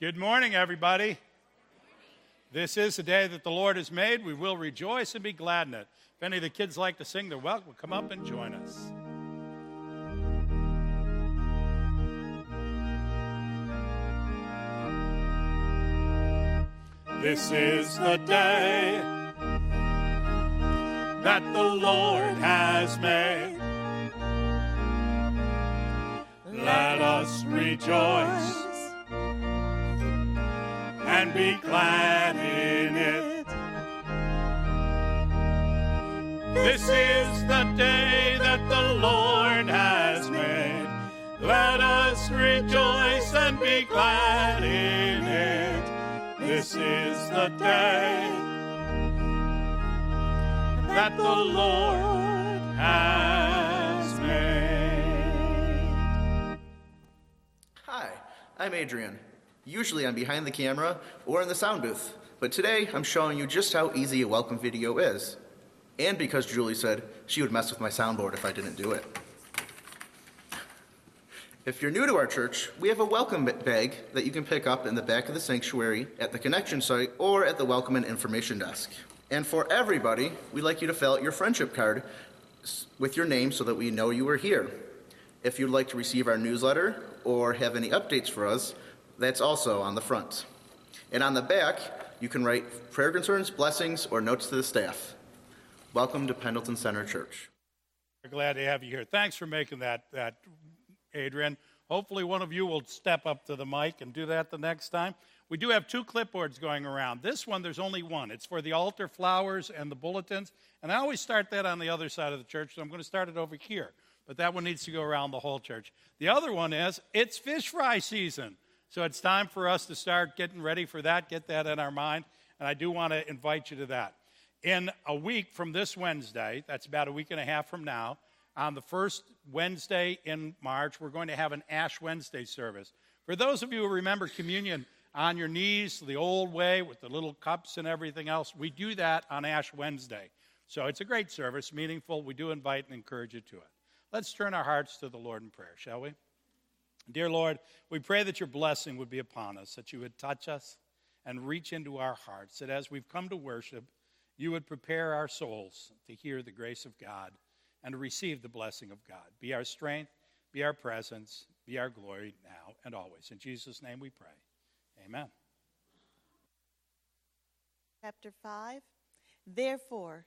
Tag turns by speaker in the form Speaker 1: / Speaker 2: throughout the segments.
Speaker 1: Good morning, everybody. This is the day that the Lord has made. We will rejoice and be glad in it. If any of the kids like to sing, they're welcome. Come up and join us. This is the day that the Lord has made. Let us rejoice and be glad in it. This is the day that the Lord has made. Let us rejoice and be glad in it. This is the day that the Lord has made.
Speaker 2: Hi, I'm Adrian. Usually I'm behind the camera or in the sound booth, but today I'm showing you just how easy a welcome video is. And because Julie said she would mess with my soundboard if I didn't do it. If you're new to our church, we have a welcome bag that you can pick up in the back of the sanctuary, at the connection site, or at the welcome and information desk. And for everybody, we'd like you to fill out your friendship card with your name so that we know you are here. If you'd like to receive our newsletter or have any updates for us, that's also on the front. And on the back, you can write prayer concerns, blessings, or notes to the staff. Welcome to Pendleton Center Church.
Speaker 1: We're glad to have you here. Thanks for making that, that, Adrian. Hopefully, one of you will step up to the mic and do that the next time. We do have two clipboards going around. This one, there's only one. It's for the altar flowers and the bulletins. And I always start that on the other side of the church, so I'm going to start it over here. But that one needs to go around the whole church. The other one is it's fish fry season. So it's time for us to start getting ready for that, get that in our mind. And I do want to invite you to that. In a week from this Wednesday, that's about a week and a half from now, on the first Wednesday in March, we're going to have an Ash Wednesday service. For those of you who remember communion on your knees the old way with the little cups and everything else, we do that on Ash Wednesday. So it's a great service, meaningful. We do invite and encourage you to it. Let's turn our hearts to the Lord in prayer, shall we? Dear Lord, we pray that your blessing would be upon us, that you would touch us and reach into our hearts, that as we've come to worship, you would prepare our souls to hear the grace of God and to receive the blessing of God. Be our strength, be our presence, be our glory now and always. In Jesus' name we pray. Amen.
Speaker 3: Chapter 5 Therefore,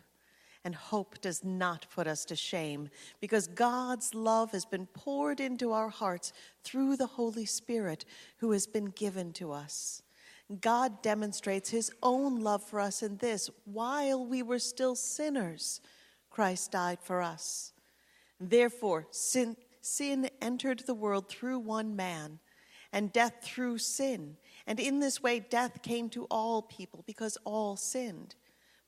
Speaker 3: And hope does not put us to shame because God's love has been poured into our hearts through the Holy Spirit who has been given to us. God demonstrates his own love for us in this while we were still sinners, Christ died for us. Therefore, sin, sin entered the world through one man, and death through sin. And in this way, death came to all people because all sinned.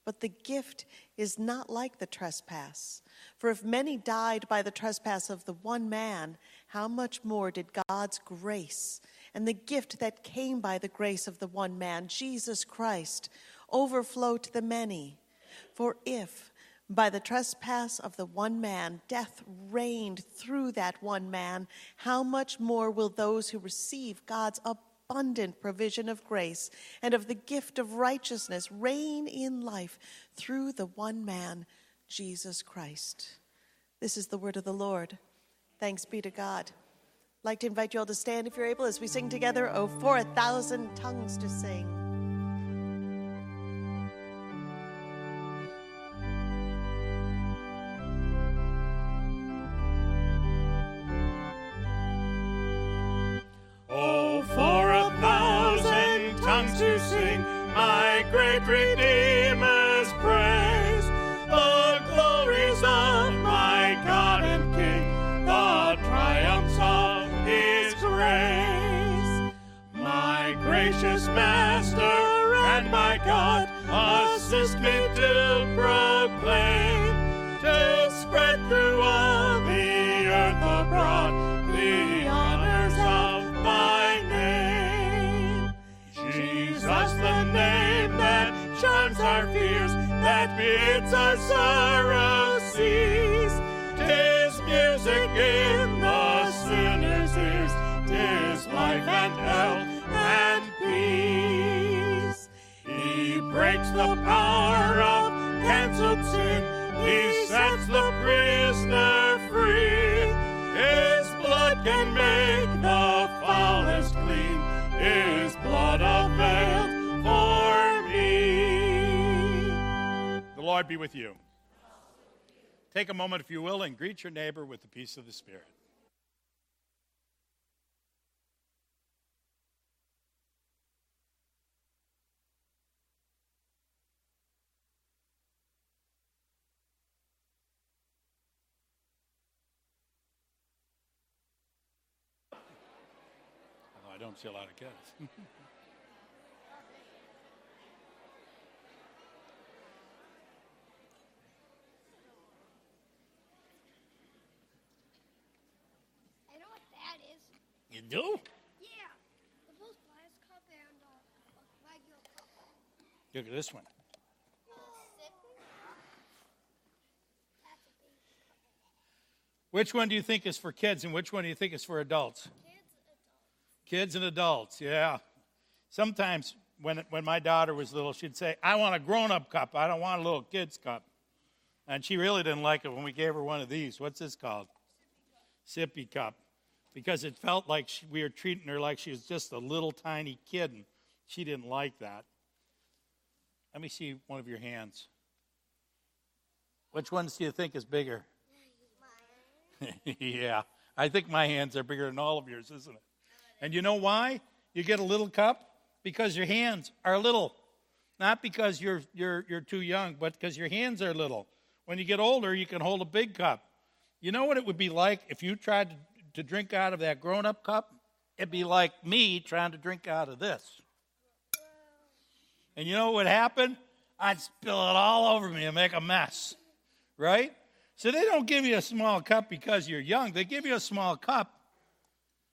Speaker 3: But the gift is not like the trespass. For if many died by the trespass of the one man, how much more did God's grace and the gift that came by the grace of the one man, Jesus Christ, overflow to the many? For if by the trespass of the one man death reigned through that one man, how much more will those who receive God's abundant provision of grace and of the gift of righteousness reign in life through the one man, Jesus Christ. This is the word of the Lord. Thanks be to God. I'd like to invite you all to stand if you're able as we sing together, Oh, for a thousand tongues to sing.
Speaker 1: That bids our sorrow cease. Tis music in the sinner's ears, tis life and health and peace. He breaks the power of cancelled sin, he sets the prisoner free. His blood can make the foulest clean, his blood availed Lord be with you. Take a moment, if you will, and greet your neighbor with the peace of the Spirit. I don't see a lot of kids.
Speaker 4: I know what that is.
Speaker 1: You do?
Speaker 4: Yeah. The Cup and uh, regular cup.
Speaker 1: Look at this one. Which one do you think is for kids and which one do you think is for adults?
Speaker 4: kids, adults.
Speaker 1: Kids and adults, yeah. Sometimes when, when my daughter was little, she'd say, I want a grown up cup. I don't want a little kid's cup. And she really didn't like it when we gave her one of these. What's this called? Sippy cup. Because it felt like she, we were treating her like she was just a little tiny kid, and she didn't like that. Let me see one of your hands. Which ones do you think is bigger? yeah, I think my hands are bigger than all of yours, isn't it? And you know why? You get a little cup because your hands are little. Not because you're you're you're too young, but because your hands are little. When you get older, you can hold a big cup. You know what it would be like if you tried to, to drink out of that grown-up cup? It'd be like me trying to drink out of this. And you know what would happen? I'd spill it all over me and make a mess. Right? So they don't give you a small cup because you're young. They give you a small cup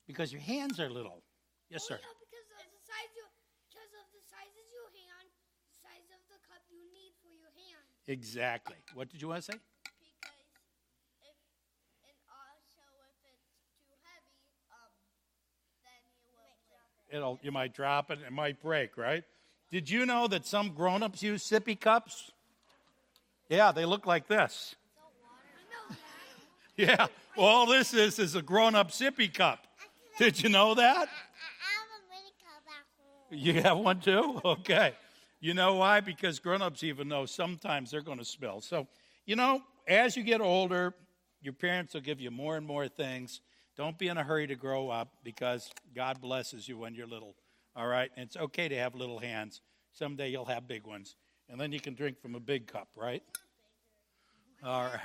Speaker 1: because your hands are little. Yes, sir.
Speaker 4: Yeah, because of the size you, because of the size of your hand, the size of the cup you need for your hand.
Speaker 1: Exactly. What did you want to say?
Speaker 4: Because if, and also if it's too heavy, um, then you will.
Speaker 1: It'll you might drop it, it might break, right? Did you know that some grown-ups use sippy cups? Yeah, they look like this. Yeah. Well, all this is is a grown-up sippy cup. Did you know that? You have one too? Okay. You know why? Because grown-ups even know sometimes they're going to spill. So, you know, as you get older, your parents will give you more and more things. Don't be in a hurry to grow up because God blesses you when you're little. All right? And it's okay to have little hands. Someday you'll have big ones. And then you can drink from a big cup, right? All right.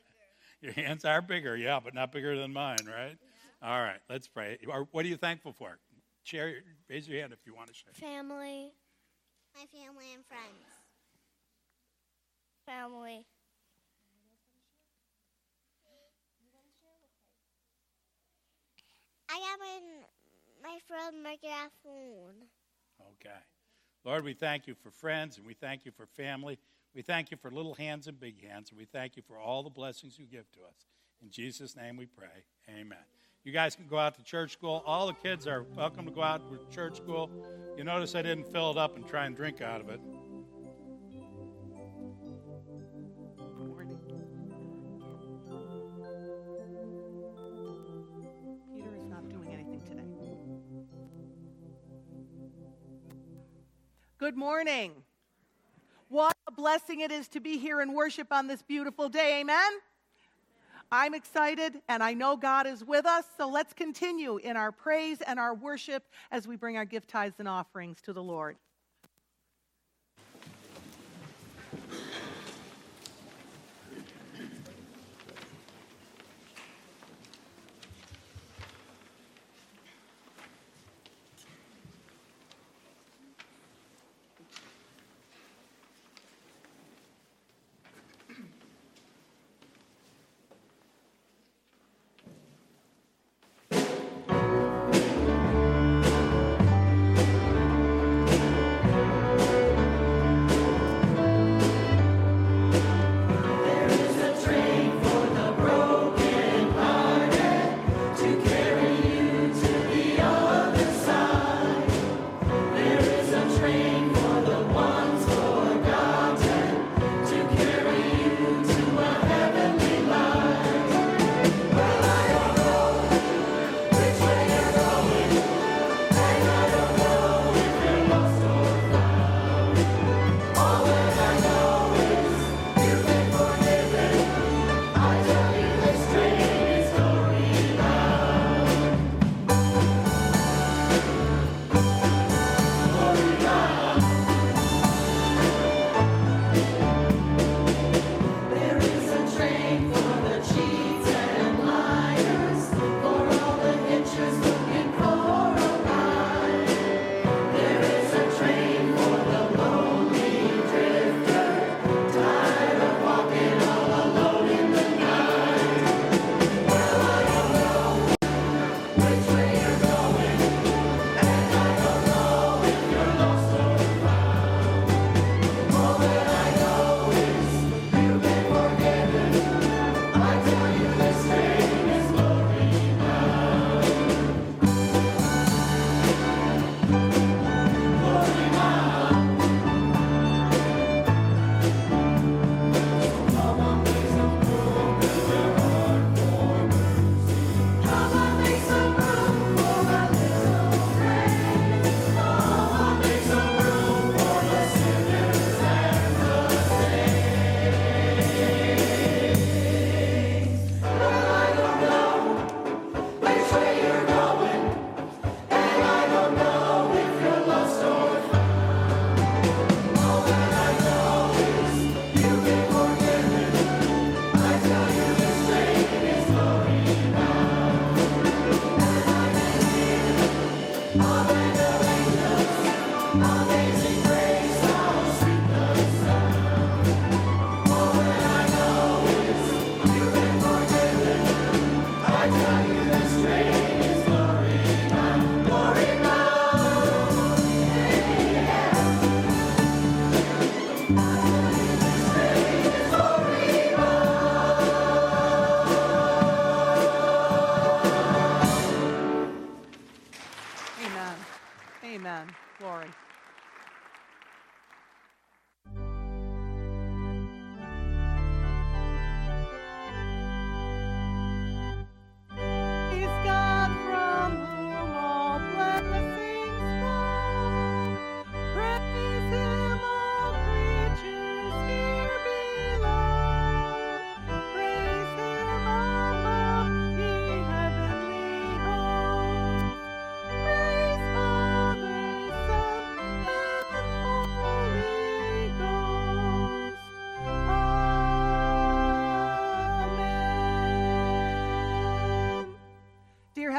Speaker 1: Your hands are bigger, yeah, but not bigger than mine, right? All right, let's pray. What are you thankful for? Share, raise your hand if you want to share.
Speaker 4: Family. My family and friends. Family. I got my my friend microphone.
Speaker 1: Okay. Lord, we thank you for friends and we thank you for family. We thank you for little hands and big hands, and we thank you for all the blessings you give to us. In Jesus' name we pray. Amen. You guys can go out to church school. All the kids are welcome to go out to church school. You notice I didn't fill it up and try and drink out of it.
Speaker 5: Good morning. What a blessing it is to be here and worship on this beautiful day. Amen. I'm excited and I know God is with us. So let's continue in our praise and our worship as we bring our gift tithes and offerings to the Lord.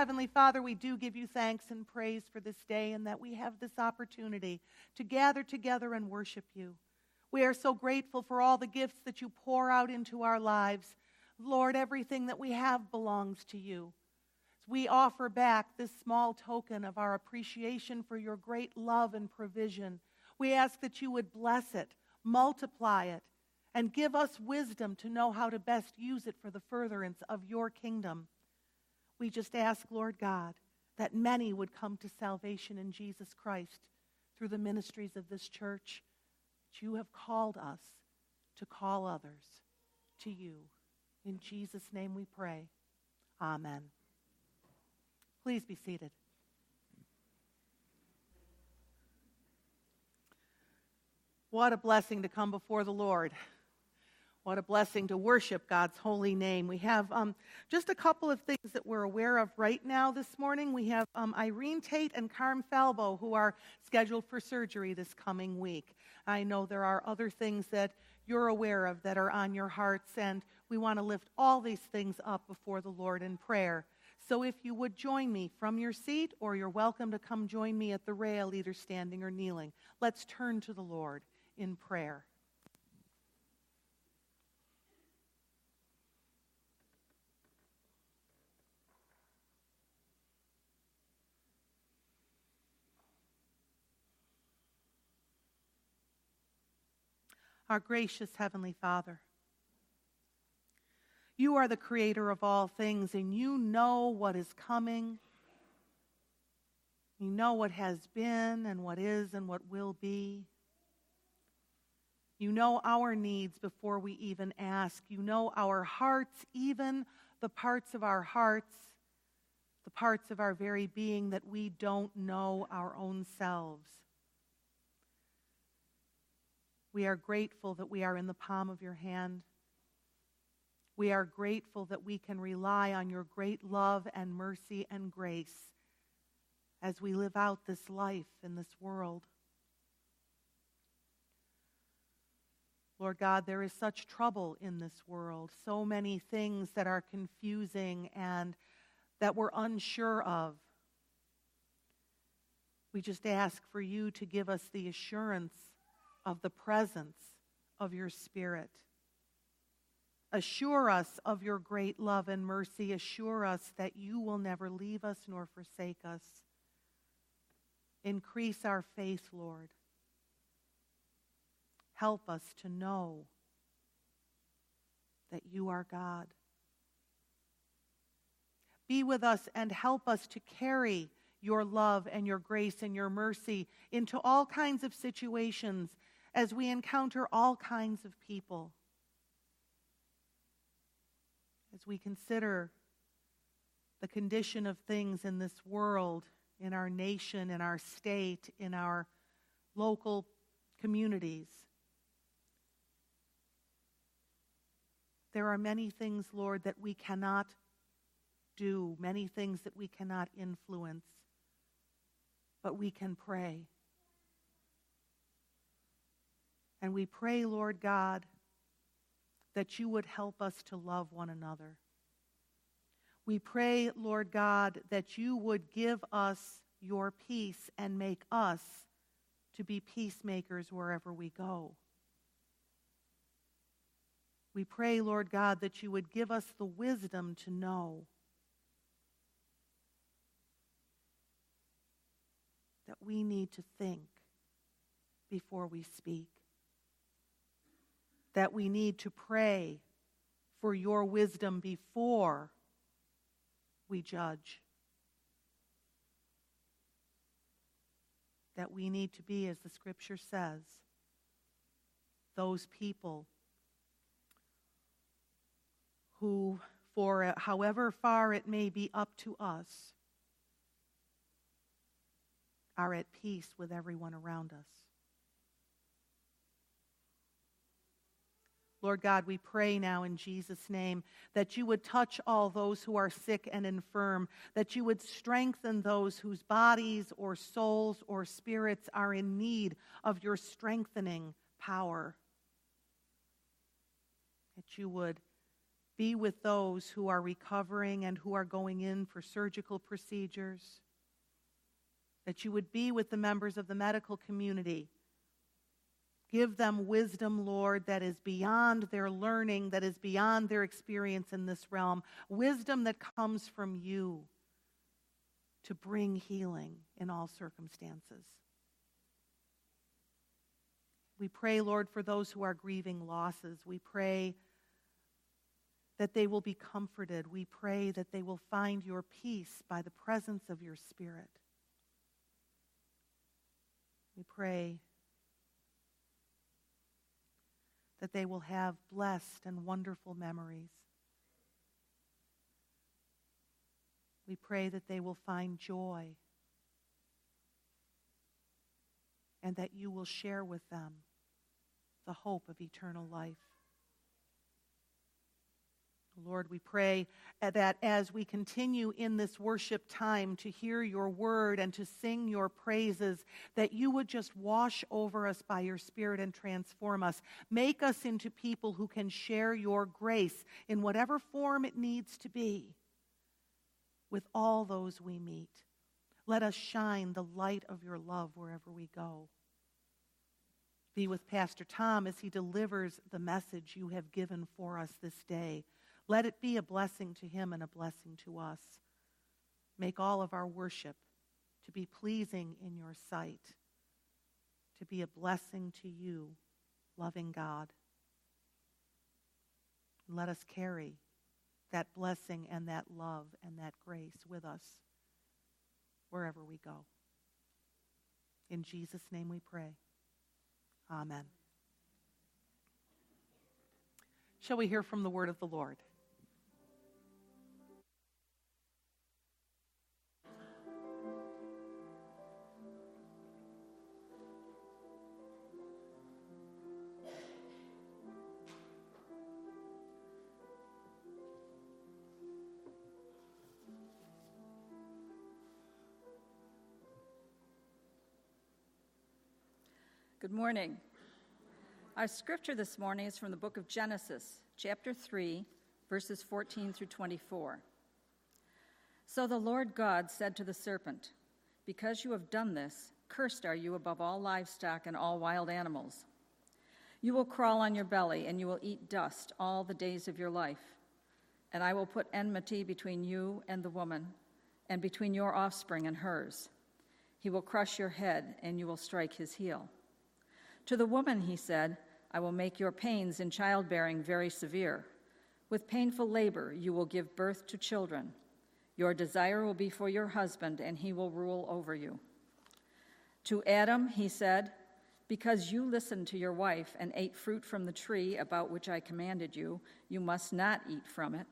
Speaker 5: Heavenly Father, we do give you thanks and praise for this day and that we have this opportunity to gather together and worship you. We are so grateful for all the gifts that you pour out into our lives. Lord, everything that we have belongs to you. We offer back this small token of our appreciation for your great love and provision. We ask that you would bless it, multiply it, and give us wisdom to know how to best use it for the furtherance of your kingdom. We just ask, Lord God, that many would come to salvation in Jesus Christ through the ministries of this church. That you have called us to call others to you. In Jesus' name we pray. Amen. Please be seated. What a blessing to come before the Lord. What a blessing to worship God's holy name. We have um, just a couple of things that we're aware of right now this morning. We have um, Irene Tate and Carm Falbo who are scheduled for surgery this coming week. I know there are other things that you're aware of that are on your hearts, and we want to lift all these things up before the Lord in prayer. So if you would join me from your seat, or you're welcome to come join me at the rail, either standing or kneeling, let's turn to the Lord in prayer. Our gracious Heavenly Father. You are the creator of all things, and you know what is coming. You know what has been and what is and what will be. You know our needs before we even ask. You know our hearts, even the parts of our hearts, the parts of our very being that we don't know our own selves. We are grateful that we are in the palm of your hand. We are grateful that we can rely on your great love and mercy and grace as we live out this life in this world. Lord God, there is such trouble in this world, so many things that are confusing and that we're unsure of. We just ask for you to give us the assurance of the presence of your Spirit. Assure us of your great love and mercy. Assure us that you will never leave us nor forsake us. Increase our faith, Lord. Help us to know that you are God. Be with us and help us to carry your love and your grace and your mercy into all kinds of situations as we encounter all kinds of people. As we consider the condition of things in this world, in our nation, in our state, in our local communities. There are many things, Lord, that we cannot do, many things that we cannot influence, but we can pray. And we pray, Lord God, that you would help us to love one another. We pray, Lord God, that you would give us your peace and make us to be peacemakers wherever we go. We pray, Lord God, that you would give us the wisdom to know that we need to think before we speak, that we need to pray for your wisdom before we judge, that we need to be, as the scripture says, those people who, for however far it may be up to us, are at peace with everyone around us. Lord God, we pray now in Jesus' name that you would touch all those who are sick and infirm, that you would strengthen those whose bodies or souls or spirits are in need of your strengthening power, that you would be with those who are recovering and who are going in for surgical procedures. That you would be with the members of the medical community. Give them wisdom, Lord, that is beyond their learning, that is beyond their experience in this realm. Wisdom that comes from you to bring healing in all circumstances. We pray, Lord, for those who are grieving losses. We pray that they will be comforted. We pray that they will find your peace by the presence of your Spirit. We pray that they will have blessed and wonderful memories. We pray that they will find joy and that you will share with them the hope of eternal life. Lord, we pray that as we continue in this worship time to hear your word and to sing your praises, that you would just wash over us by your spirit and transform us. Make us into people who can share your grace in whatever form it needs to be with all those we meet. Let us shine the light of your love wherever we go. Be with Pastor Tom as he delivers the message you have given for us this day. Let it be a blessing to him and a blessing to us. Make all of our worship to be pleasing in your sight, to be a blessing to you, loving God. Let us carry that blessing and that love and that grace with us wherever we go. In Jesus' name we pray. Amen. Shall we hear from the word of the Lord?
Speaker 6: Good morning. Our scripture this morning is from the book of Genesis, chapter 3, verses 14 through 24. So the Lord God said to the serpent, Because you have done this, cursed are you above all livestock and all wild animals. You will crawl on your belly, and you will eat dust all the days of your life. And I will put enmity between you and the woman, and between your offspring and hers. He will crush your head, and you will strike his heel. To the woman, he said, I will make your pains in childbearing very severe. With painful labor, you will give birth to children. Your desire will be for your husband, and he will rule over you. To Adam, he said, Because you listened to your wife and ate fruit from the tree about which I commanded you, you must not eat from it.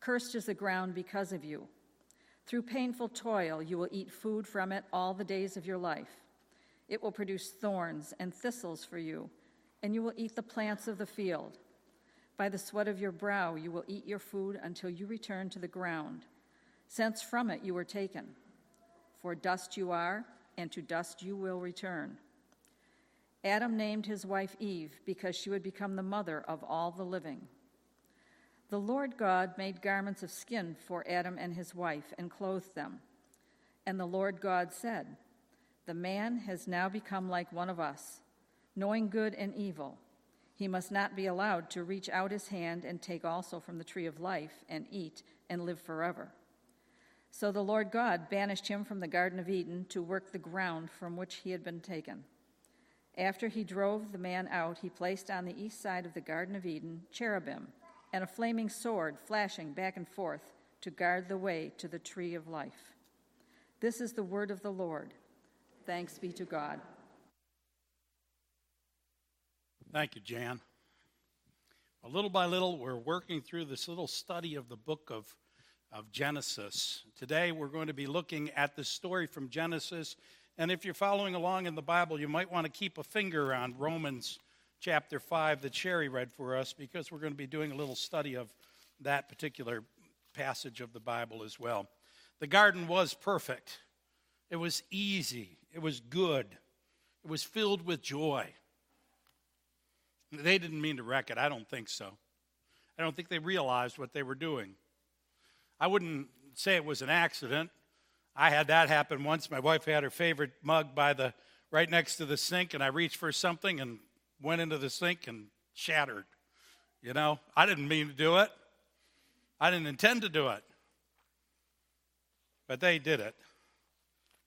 Speaker 6: Cursed is the ground because of you. Through painful toil, you will eat food from it all the days of your life. It will produce thorns and thistles for you, and you will eat the plants of the field. By the sweat of your brow you will eat your food until you return to the ground, since from it you were taken. For dust you are, and to dust you will return. Adam named his wife Eve because she would become the mother of all the living. The Lord God made garments of skin for Adam and his wife and clothed them. And the Lord God said, the man has now become like one of us, knowing good and evil. He must not be allowed to reach out his hand and take also from the tree of life and eat and live forever. So the Lord God banished him from the Garden of Eden to work the ground from which he had been taken. After he drove the man out, he placed on the east side of the Garden of Eden cherubim and a flaming sword flashing back and forth to guard the way to the tree of life. This is the word of the Lord. Thanks be to God.
Speaker 1: Thank you, Jan. A little by little, we're working through this little study of the book of, of Genesis. Today, we're going to be looking at the story from Genesis. And if you're following along in the Bible, you might want to keep a finger on Romans chapter 5 that Sherry read for us, because we're going to be doing a little study of that particular passage of the Bible as well. The garden was perfect, it was easy, it was good. It was filled with joy. They didn't mean to wreck it. I don't think so. I don't think they realized what they were doing. I wouldn't say it was an accident. I had that happen once. My wife had her favorite mug by the right next to the sink, and I reached for something and went into the sink and shattered. You know, I didn't mean to do it. I didn't intend to do it. But they did it.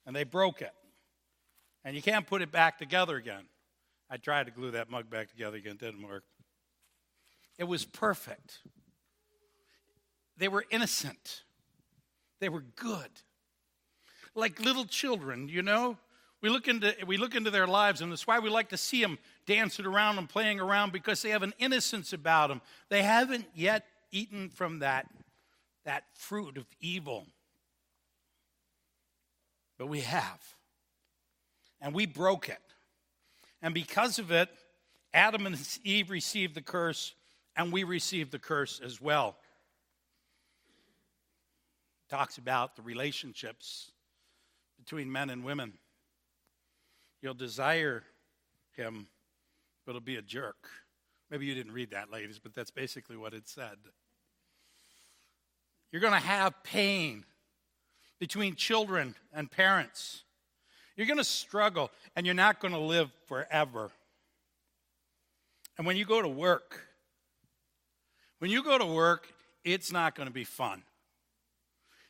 Speaker 1: And they broke it and you can't put it back together again. I tried to glue that mug back together again, didn't work. It was perfect. They were innocent. They were good. Like little children, you know? We look into we look into their lives and that's why we like to see them dancing around and playing around because they have an innocence about them. They haven't yet eaten from that that fruit of evil. But we have and we broke it. And because of it, Adam and Eve received the curse, and we received the curse as well. Talks about the relationships between men and women. You'll desire him, but it'll be a jerk. Maybe you didn't read that, ladies, but that's basically what it said. You're going to have pain between children and parents. You're going to struggle and you're not going to live forever. And when you go to work, when you go to work, it's not going to be fun.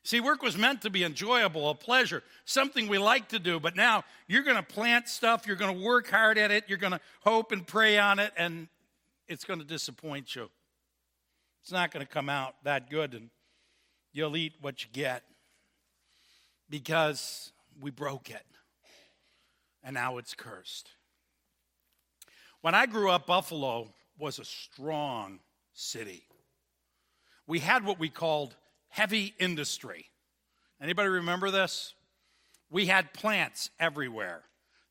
Speaker 1: See, work was meant to be enjoyable, a pleasure, something we like to do, but now you're going to plant stuff, you're going to work hard at it, you're going to hope and pray on it, and it's going to disappoint you. It's not going to come out that good, and you'll eat what you get because we broke it. And now it's cursed. When I grew up, Buffalo was a strong city. We had what we called heavy industry. Anybody remember this? We had plants everywhere.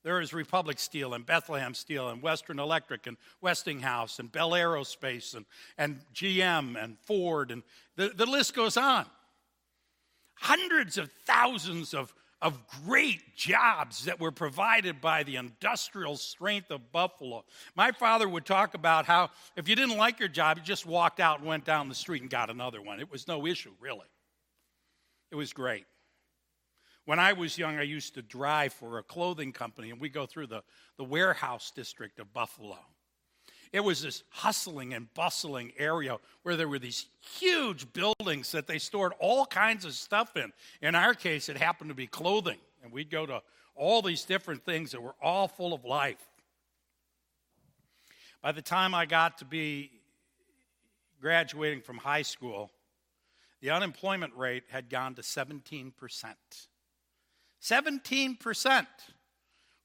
Speaker 1: There was Republic Steel and Bethlehem Steel and Western Electric and Westinghouse and Bell Aerospace and, and GM and Ford, and the, the list goes on. Hundreds of thousands of, of great jobs that were provided by the industrial strength of Buffalo. My father would talk about how if you didn't like your job, you just walked out and went down the street and got another one. It was no issue, really. It was great. When I was young, I used to drive for a clothing company, and we go through the, the warehouse district of Buffalo. It was this hustling and bustling area where there were these huge buildings that they stored all kinds of stuff in. In our case, it happened to be clothing, and we'd go to all these different things that were all full of life. By the time I got to be graduating from high school, the unemployment rate had gone to 17%. 17%.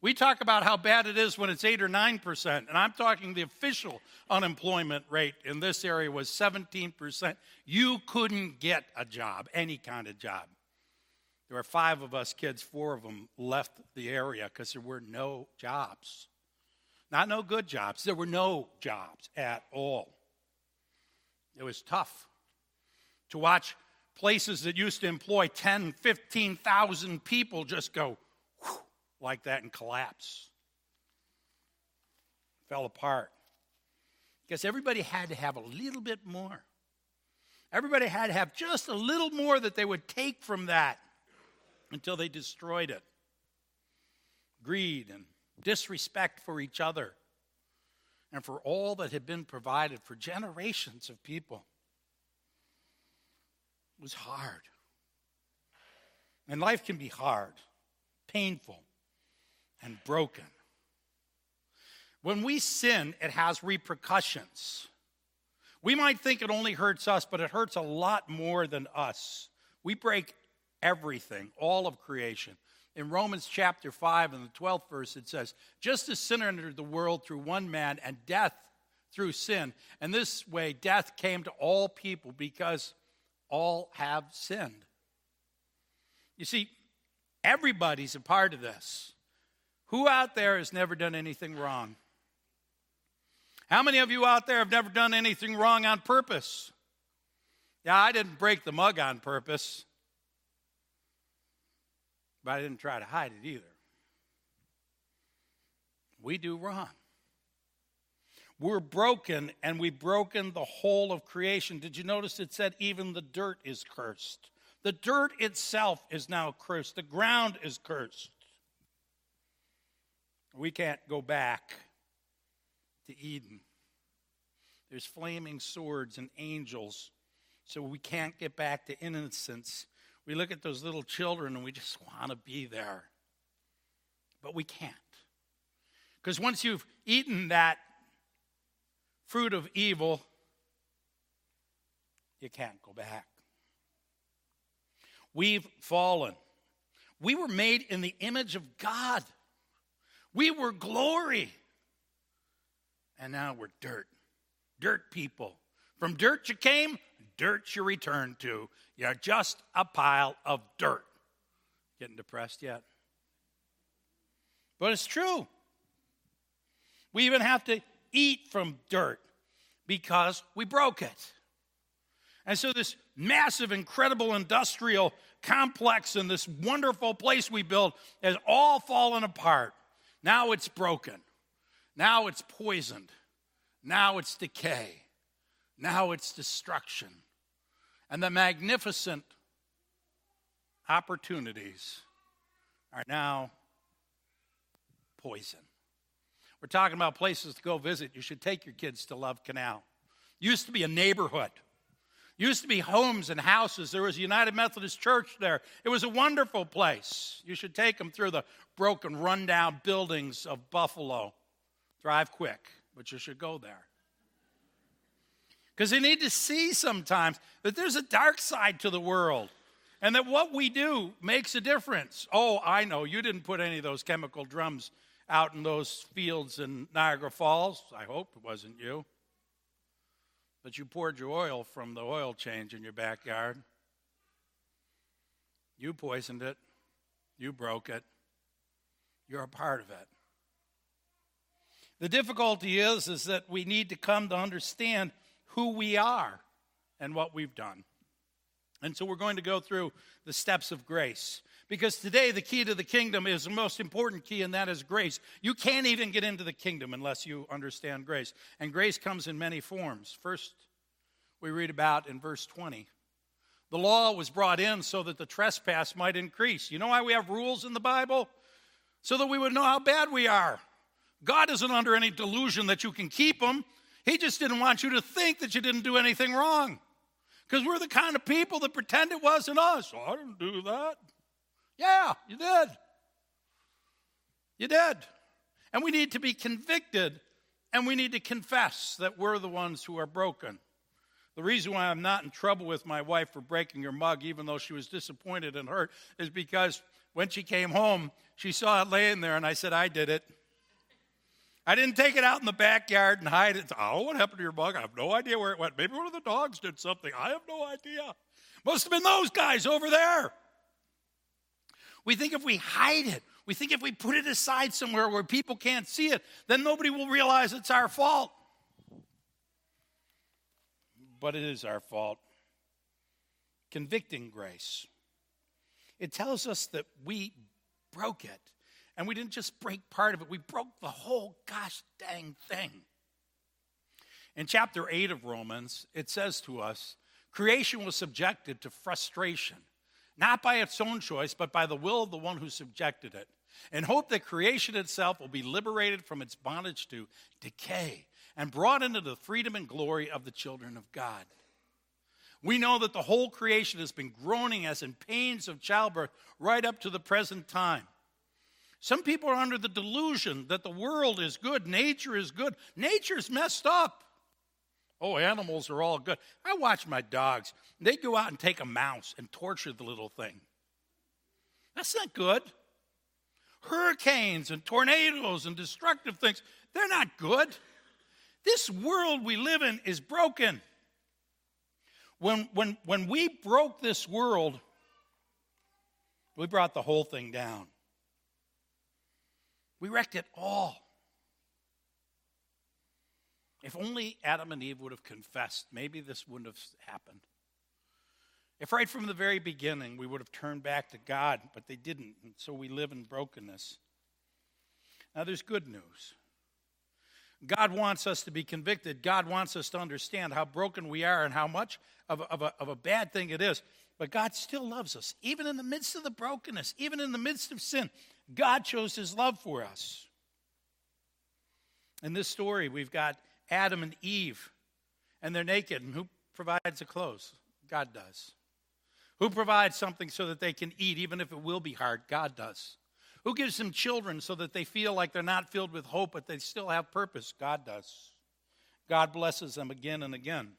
Speaker 1: We talk about how bad it is when it's 8 or 9%, and I'm talking the official unemployment rate in this area was 17%. You couldn't get a job, any kind of job. There were five of us kids, four of them left the area because there were no jobs. Not no good jobs, there were no jobs at all. It was tough to watch places that used to employ 10, 15,000 people just go like that and collapse. Fell apart. Because everybody had to have a little bit more. Everybody had to have just a little more that they would take from that until they destroyed it. Greed and disrespect for each other and for all that had been provided for generations of people it was hard. And life can be hard, painful, and broken. When we sin, it has repercussions. We might think it only hurts us, but it hurts a lot more than us. We break everything, all of creation. In Romans chapter 5 and the 12th verse, it says, Just as sin entered the world through one man, and death through sin, and this way death came to all people because all have sinned. You see, everybody's a part of this. Who out there has never done anything wrong? How many of you out there have never done anything wrong on purpose? Yeah, I didn't break the mug on purpose, but I didn't try to hide it either. We do wrong. We're broken and we've broken the whole of creation. Did you notice it said even the dirt is cursed? The dirt itself is now cursed. The ground is cursed. We can't go back to Eden. There's flaming swords and angels, so we can't get back to innocence. We look at those little children and we just want to be there, but we can't. Because once you've eaten that fruit of evil, you can't go back. We've fallen. We were made in the image of God. We were glory. And now we're dirt. Dirt people. From dirt you came, dirt you return to. You're just a pile of dirt. Getting depressed yet? But it's true. We even have to eat from dirt because we broke it. And so, this massive, incredible industrial complex and this wonderful place we built has all fallen apart. Now it's broken. Now it's poisoned. Now it's decay. Now it's destruction. And the magnificent opportunities are now poison. We're talking about places to go visit. You should take your kids to Love Canal. Used to be a neighborhood. Used to be homes and houses. There was a United Methodist Church there. It was a wonderful place. You should take them through the broken, rundown buildings of Buffalo. Drive quick, but you should go there. Because they need to see sometimes that there's a dark side to the world. and that what we do makes a difference. Oh, I know, you didn't put any of those chemical drums out in those fields in Niagara Falls. I hope it wasn't you. But you poured your oil from the oil change in your backyard. You poisoned it. You broke it. You're a part of it. The difficulty is, is that we need to come to understand who we are and what we've done. And so we're going to go through the steps of grace. Because today, the key to the kingdom is the most important key, and that is grace. You can't even get into the kingdom unless you understand grace. And grace comes in many forms. First, we read about in verse 20. The law was brought in so that the trespass might increase. You know why we have rules in the Bible? So that we would know how bad we are. God isn't under any delusion that you can keep them. He just didn't want you to think that you didn't do anything wrong. Because we're the kind of people that pretend it wasn't us. Oh, I didn't do that. Yeah, you did. You did. And we need to be convicted and we need to confess that we're the ones who are broken. The reason why I'm not in trouble with my wife for breaking her mug, even though she was disappointed and hurt, is because when she came home, she saw it laying there, and I said, I did it. I didn't take it out in the backyard and hide it. Oh, what happened to your mug? I have no idea where it went. Maybe one of the dogs did something. I have no idea. Must have been those guys over there. We think if we hide it, we think if we put it aside somewhere where people can't see it, then nobody will realize it's our fault. But it is our fault. Convicting grace. It tells us that we broke it. And we didn't just break part of it, we broke the whole gosh dang thing. In chapter 8 of Romans, it says to us creation was subjected to frustration not by its own choice, but by the will of the one who subjected it, and hope that creation itself will be liberated from its bondage to decay and brought into the freedom and glory of the children of God. We know that the whole creation has been groaning as in pains of childbirth right up to the present time. Some people are under the delusion that the world is good, nature is good. Nature's messed up. Oh, animals are all good. I watch my dogs. They go out and take a mouse and torture the little thing. That's not good. Hurricanes and tornadoes and destructive things, they're not good. This world we live in is broken. When, when, when we broke this world, we brought the whole thing down. We wrecked it all. If only Adam and Eve would have confessed, maybe this wouldn't have happened. If right from the very beginning we would have turned back to God, but they didn't, and so we live in brokenness. Now there's good news. God wants us to be convicted. God wants us to understand how broken we are and how much of a, of a, of a bad thing it is. But God still loves us. Even in the midst of the brokenness, even in the midst of sin, God shows his love for us. In this story, we've got Adam and Eve, and they're naked. And who provides the clothes? God does. Who provides something so that they can eat, even if it will be hard? God does. Who gives them children so that they feel like they're not filled with hope, but they still have purpose? God does. God blesses them again and again.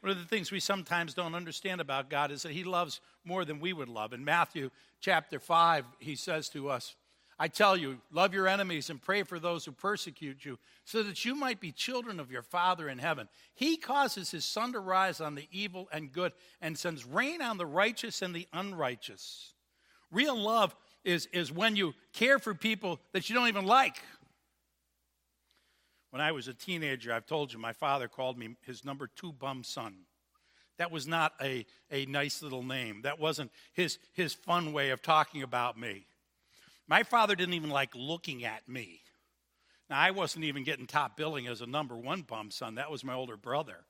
Speaker 1: One of the things we sometimes don't understand about God is that He loves more than we would love. In Matthew chapter 5, He says to us, I tell you, love your enemies and pray for those who persecute you, so that you might be children of your Father in heaven. He causes his sun to rise on the evil and good, and sends rain on the righteous and the unrighteous. Real love is, is when you care for people that you don't even like. When I was a teenager, I've told you, my father called me his number two bum son. That was not a, a nice little name. That wasn't his, his fun way of talking about me. My father didn't even like looking at me. Now, I wasn't even getting top billing as a number one bum son, that was my older brother.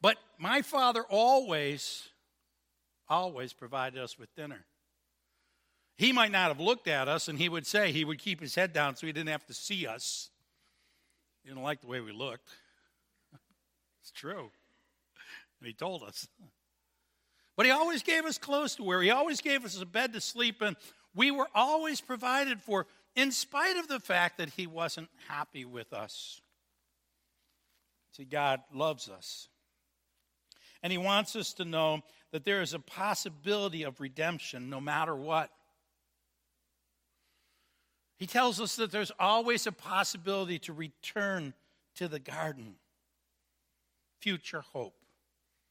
Speaker 1: But my father always, always provided us with dinner. He might not have looked at us, and he would say he would keep his head down so he didn't have to see us. He didn't like the way we looked. it's true. And he told us. But he always gave us clothes to wear. He always gave us a bed to sleep in we were always provided for, in spite of the fact that He wasn't happy with us. See, God loves us. And he wants us to know that there is a possibility of redemption no matter what. He tells us that there's always a possibility to return to the garden. Future hope.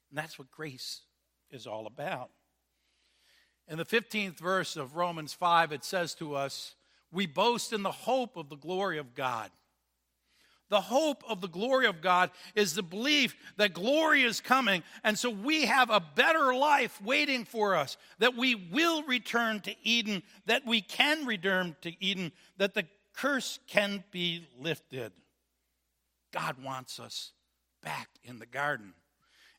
Speaker 1: And that's what grace is all about. In the 15th verse of Romans 5, it says to us, We boast in the hope of the glory of God. The hope of the glory of God is the belief that glory is coming, and so we have a better life waiting for us, that we will return to Eden, that we can return to Eden, that the curse can be lifted. God wants us back in the garden.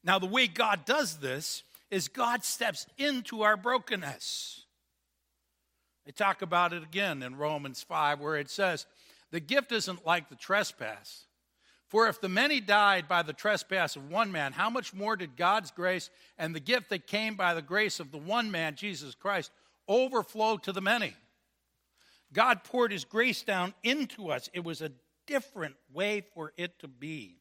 Speaker 1: Now, the way God does this is God steps into our brokenness. They talk about it again in Romans 5, where it says, The gift isn't like the trespass. For if the many died by the trespass of one man, how much more did God's grace and the gift that came by the grace of the one man, Jesus Christ, overflow to the many? God poured his grace down into us. It was a different way for it to be.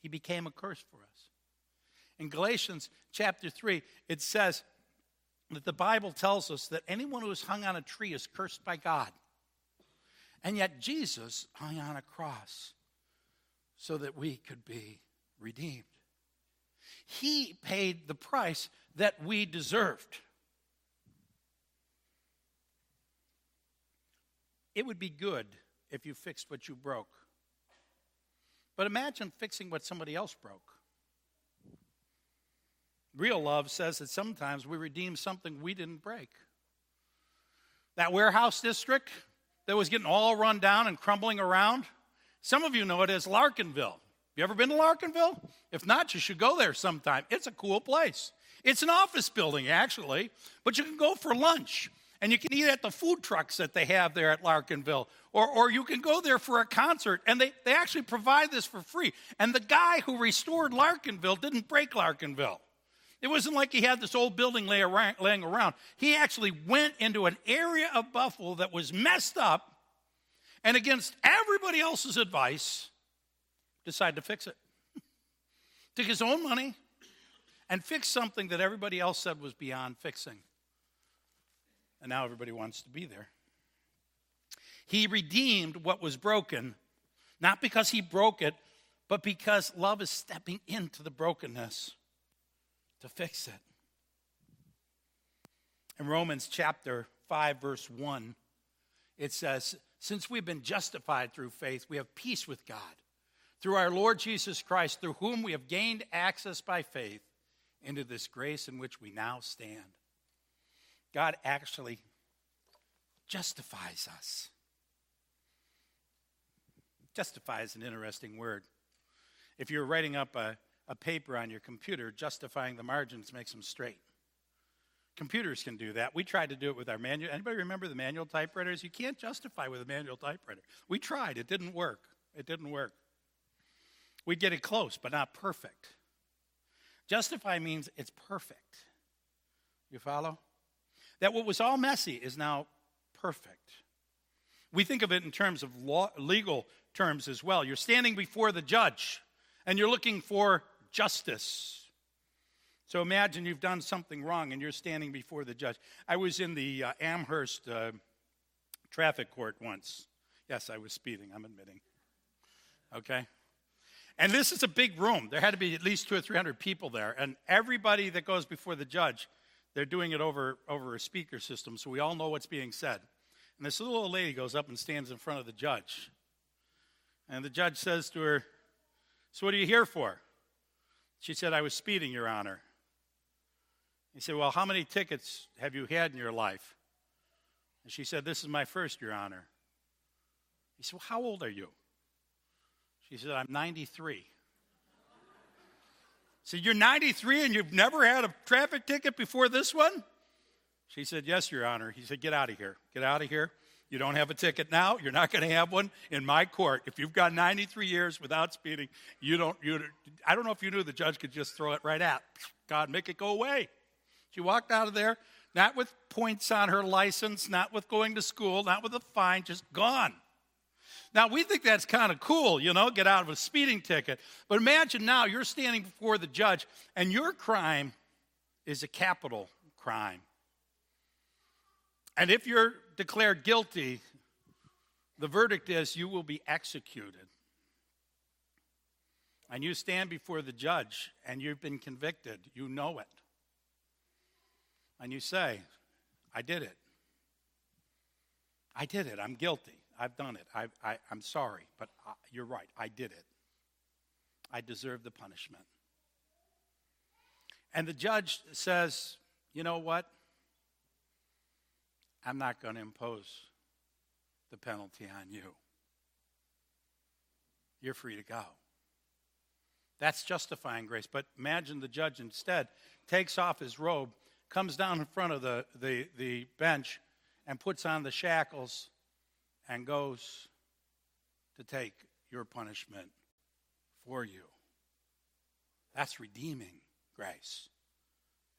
Speaker 1: He became a curse for us. In Galatians chapter 3, it says that the Bible tells us that anyone who is hung on a tree is cursed by God. And yet Jesus hung on a cross so that we could be redeemed. He paid the price that we deserved. It would be good if you fixed what you broke. But imagine fixing what somebody else broke. Real love says that sometimes we redeem something we didn't break. That warehouse district that was getting all run down and crumbling around, some of you know it as Larkinville. You ever been to Larkinville? If not, you should go there sometime. It's a cool place. It's an office building, actually, but you can go for lunch and you can eat at the food trucks that they have there at Larkinville. Or, or you can go there for a concert, and they, they actually provide this for free. And the guy who restored Larkinville didn't break Larkinville. It wasn't like he had this old building lay around, laying around. He actually went into an area of Buffalo that was messed up, and against everybody else's advice, decided to fix it. Took his own money and fixed something that everybody else said was beyond fixing and now everybody wants to be there. He redeemed what was broken, not because he broke it, but because love is stepping into the brokenness to fix it. In Romans chapter 5, verse 1, it says, Since we've been justified through faith, we have peace with God. Through our Lord Jesus Christ, through whom we have gained access by faith into this grace in which we now stand. God actually justifies us. Justify is an interesting word. If you're writing up a, a paper on your computer, justifying the margins makes them straight. Computers can do that. We tried to do it with our manual. Anybody remember the manual typewriters? You can't justify with a manual typewriter. We tried. It didn't work. It didn't work. We get it close, but not perfect. Justify means it's perfect. You follow? that what was all messy is now perfect. We think of it in terms of law, legal terms as well. You're standing before the judge and you're looking for justice. So imagine you've done something wrong and you're standing before the judge. I was in the uh, Amherst uh, traffic court once. Yes, I was speeding, I'm admitting. Okay? And this is a big room. There had to be at least two or three hundred people there. And everybody that goes before the judge they're doing it over, over a speaker system, so we all know what's being said. And this little old lady goes up and stands in front of the judge. And the judge says to her, So, what are you here for? She said, I was speeding, Your Honor. He said, Well, how many tickets have you had in your life? And she said, This is my first, Your Honor. He said, Well, how old are you? She said, I'm 93. He said, you're 93 and you've never had a traffic ticket before this one? She said, Yes, Your Honor. He said, Get out of here. Get out of here. You don't have a ticket now. You're not going to have one in my court. If you've got 93 years without speeding, you don't. You, I don't know if you knew the judge could just throw it right at God, make it go away. She walked out of there, not with points on her license, not with going to school, not with a fine, just gone. Now, we think that's kind of cool, you know, get out of a speeding ticket. But imagine now you're standing before the judge and your crime is a capital crime. And if you're declared guilty, the verdict is you will be executed. And you stand before the judge and you've been convicted. You know it. And you say, I did it. I did it. I'm guilty. I've done it. I, I, am sorry, but I, you're right. I did it. I deserve the punishment. And the judge says, You know what? I'm not going to impose the penalty on you. You're free to go. That's justifying grace. But imagine the judge instead takes off his robe, comes down in front of the, the, the bench, and puts on the shackles and goes to take your punishment for you. That's redeeming grace.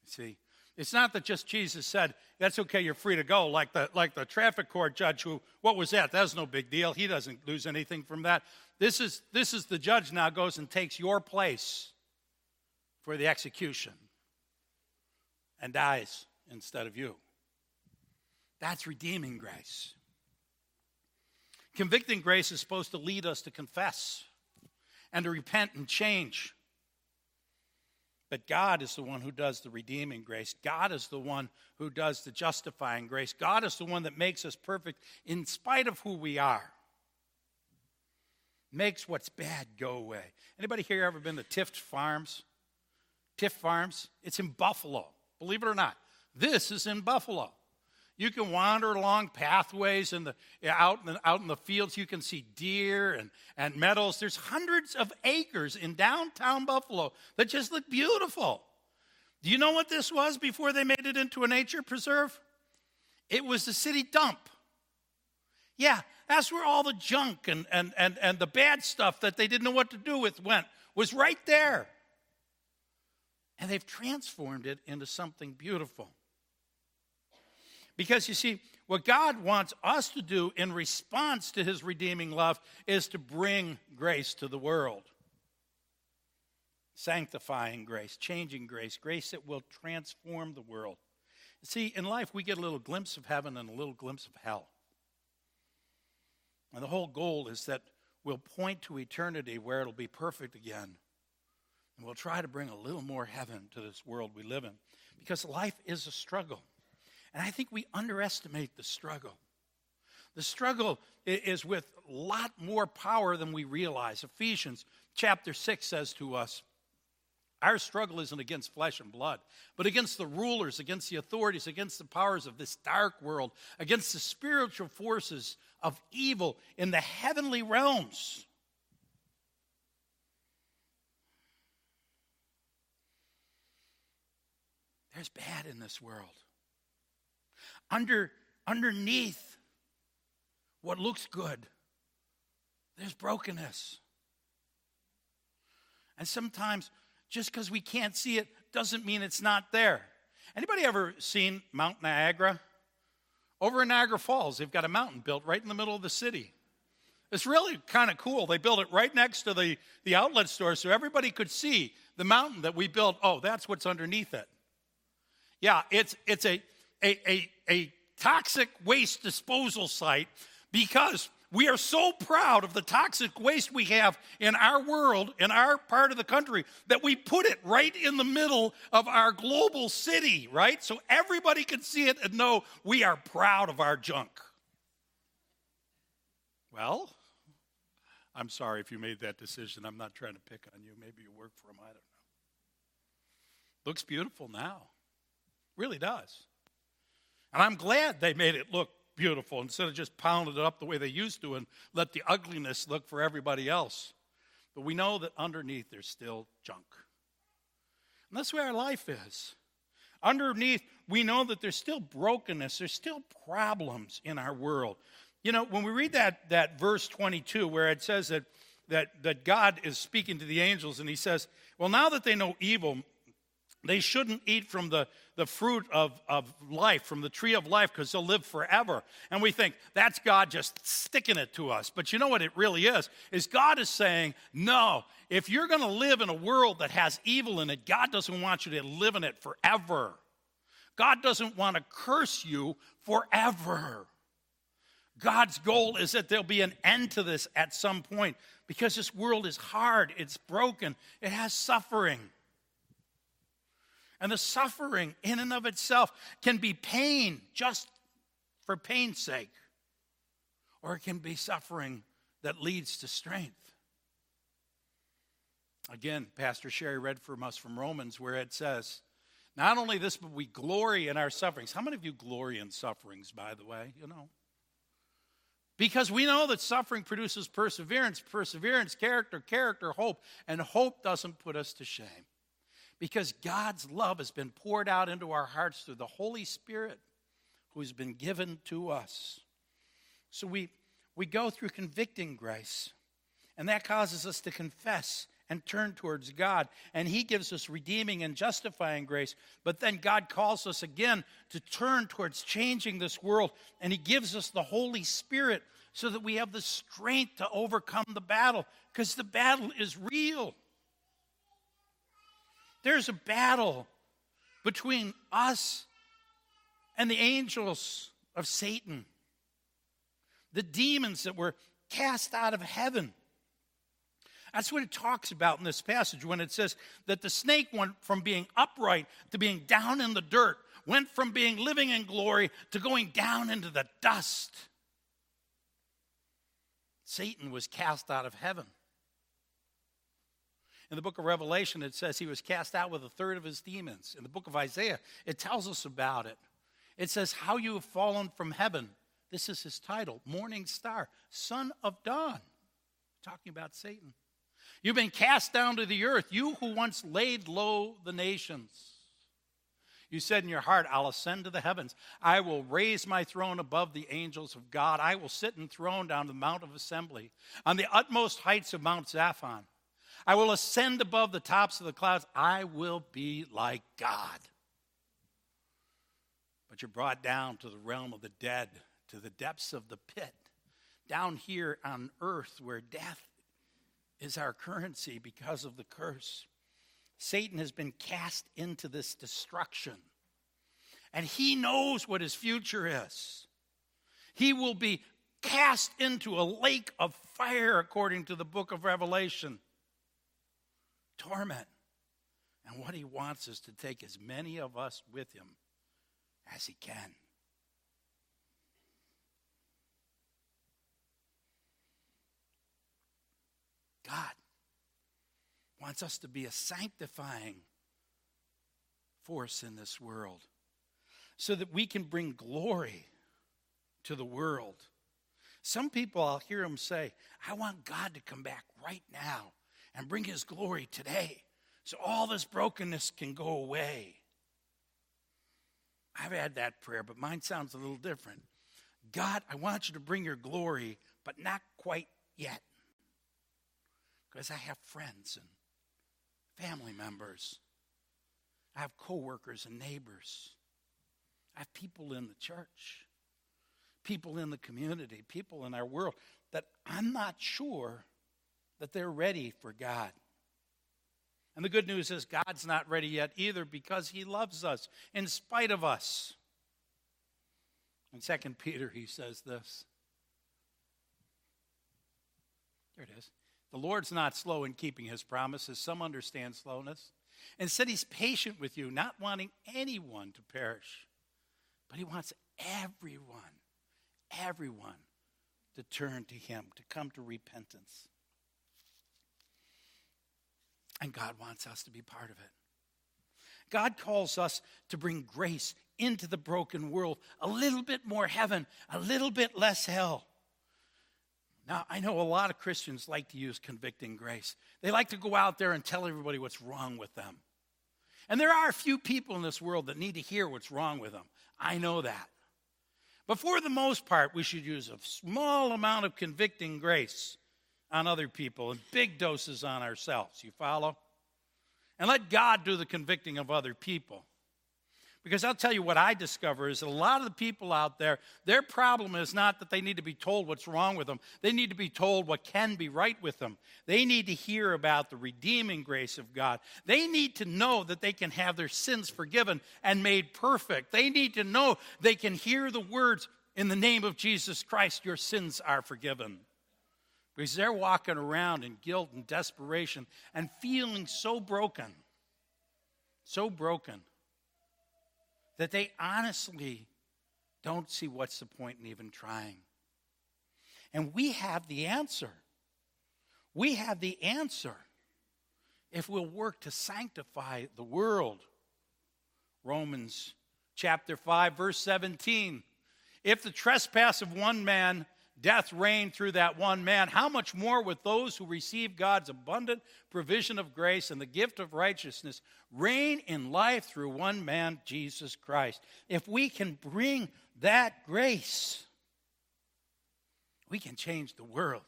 Speaker 1: See, it's not that just Jesus said, that's okay, you're free to go, like the, like the traffic court judge who, what was that? That's no big deal. He doesn't lose anything from that. This is, this is the judge now goes and takes your place for the execution and dies instead of you. That's redeeming grace. Convicting grace is supposed to lead us to confess and to repent and change. But God is the one who does the redeeming grace. God is the one who does the justifying grace. God is the one that makes us perfect in spite of who we are. Makes what's bad go away. Anybody here ever been to Tifft Farms? Tifft Farms? It's in Buffalo. Believe it or not. This is in Buffalo. You can wander along pathways in the, out, in the, out in the fields. You can see deer and, and meadows. There's hundreds of acres in downtown Buffalo that just look beautiful. Do you know what this was before they made it into a nature preserve? It was the city dump. Yeah, that's where all the junk and, and, and, and the bad stuff that they didn't know what to do with went, was right there. And they've transformed it into something beautiful. Because you see, what God wants us to do in response to his redeeming love is to bring grace to the world. Sanctifying grace, changing grace, grace that will transform the world. See, in life, we get a little glimpse of heaven and a little glimpse of hell. And the whole goal is that we'll point to eternity where it'll be perfect again. And we'll try to bring a little more heaven to this world we live in. Because life is a struggle. And I think we underestimate the struggle. The struggle is with a lot more power than we realize. Ephesians chapter 6 says to us, our struggle isn't against flesh and blood, but against the rulers, against the authorities, against the powers of this dark world, against the spiritual forces of evil in the heavenly realms. There's bad in this world under, underneath what looks good, there's brokenness. And sometimes just because we can't see it doesn't mean it's not there. Anybody ever seen Mount Niagara? Over in Niagara Falls, they've got a mountain built right in the middle of the city. It's really kind of cool. They built it right next to the, the outlet store so everybody could see the mountain that we built. Oh, that's what's underneath it. Yeah, it's, it's a, a, a, a toxic waste disposal site because we are so proud of the toxic waste we have in our world, in our part of the country, that we put it right in the middle of our global city, right? So everybody can see it and know we are proud of our junk. Well, I'm sorry if you made that decision. I'm not trying to pick on you. Maybe you work for them. I don't know. Looks beautiful now. Really does. And I'm glad they made it look beautiful instead of just pounding it up the way they used to and let the ugliness look for everybody else. But we know that underneath there's still junk. And that's where our life is. Underneath, we know that there's still brokenness, there's still problems in our world. You know, when we read that, that verse 22 where it says that, that, that God is speaking to the angels and he says, Well, now that they know evil, they shouldn't eat from the, the fruit of, of life, from the tree of life, because they'll live forever. And we think that's God just sticking it to us. But you know what it really is? Is God is saying, no, if you're going to live in a world that has evil in it, God doesn't want you to live in it forever. God doesn't want to curse you forever. God's goal is that there'll be an end to this at some point because this world is hard, it's broken, it has suffering. And the suffering, in and of itself, can be pain just for pain's sake, or it can be suffering that leads to strength. Again, Pastor Sherry read from us from Romans where it says, Not only this, but we glory in our sufferings. How many of you glory in sufferings, by the way? You know. Because we know that suffering produces perseverance, perseverance, character, character, hope, and hope doesn't put us to shame because God's love has been poured out into our hearts through the Holy Spirit who's been given to us. So we, we go through convicting grace, and that causes us to confess and turn towards God. And He gives us redeeming and justifying grace. But then God calls us again to turn towards changing this world, and He gives us the Holy Spirit so that we have the strength to overcome the battle, because the battle is real. There's a battle between us and the angels of Satan, the demons that were cast out of heaven. That's what it talks about in this passage when it says that the snake went from being upright to being down in the dirt, went from being living in glory to going down into the dust. Satan was cast out of heaven. In the book of Revelation, it says he was cast out with a third of his demons. In the book of Isaiah, it tells us about it. It says, How you have fallen from heaven. This is his title Morning Star, Son of Dawn. Talking about Satan. You've been cast down to the earth, you who once laid low the nations. You said in your heart, I'll ascend to the heavens. I will raise my throne above the angels of God. I will sit enthroned on the Mount of Assembly, on the utmost heights of Mount Zaphon. I will ascend above the tops of the clouds. I will be like God. But you're brought down to the realm of the dead, to the depths of the pit, down here on earth where death is our currency because of the curse. Satan has been cast into this destruction. And he knows what his future is. He will be cast into a lake of fire, according to the book of Revelation torment. And what he wants is to take as many of us with him as he can. God wants us to be a sanctifying force in this world so that we can bring glory to the world. Some people, I'll hear them say, I want God to come back right now and bring his glory today so all this brokenness can go away. I've had that prayer, but mine sounds a little different. God, I want you to bring your glory, but not quite yet. Because I have friends and family members. I have coworkers and neighbors. I have people in the church, people in the community, people in our world that I'm not sure that they're ready for God. And the good news is God's not ready yet either because he loves us in spite of us. In 2 Peter, he says this. There it is. The Lord's not slow in keeping his promises. Some understand slowness. Instead, he's patient with you, not wanting anyone to perish. But he wants everyone, everyone to turn to him, to come to repentance. And God wants us to be part of it. God calls us to bring grace into the broken world, a little bit more heaven, a little bit less hell. Now, I know a lot of Christians like to use convicting grace. They like to go out there and tell everybody what's wrong with them. And there are a few people in this world that need to hear what's wrong with them. I know that. But for the most part, we should use a small amount of convicting grace on other people and big doses on ourselves. You follow? and let God do the convicting of other people. Because I'll tell you what I discover is that a lot of the people out there, their problem is not that they need to be told what's wrong with them. They need to be told what can be right with them. They need to hear about the redeeming grace of God. They need to know that they can have their sins forgiven and made perfect. They need to know they can hear the words, in the name of Jesus Christ, your sins are forgiven. Because they're walking around in guilt and desperation and feeling so broken, so broken that they honestly don't see what's the point in even trying. And we have the answer. We have the answer if we'll work to sanctify the world. Romans chapter 5, verse 17. If the trespass of one man death reigned through that one man, how much more with those who receive God's abundant provision of grace and the gift of righteousness reign in life through one man, Jesus Christ? If we can bring that grace, we can change the world.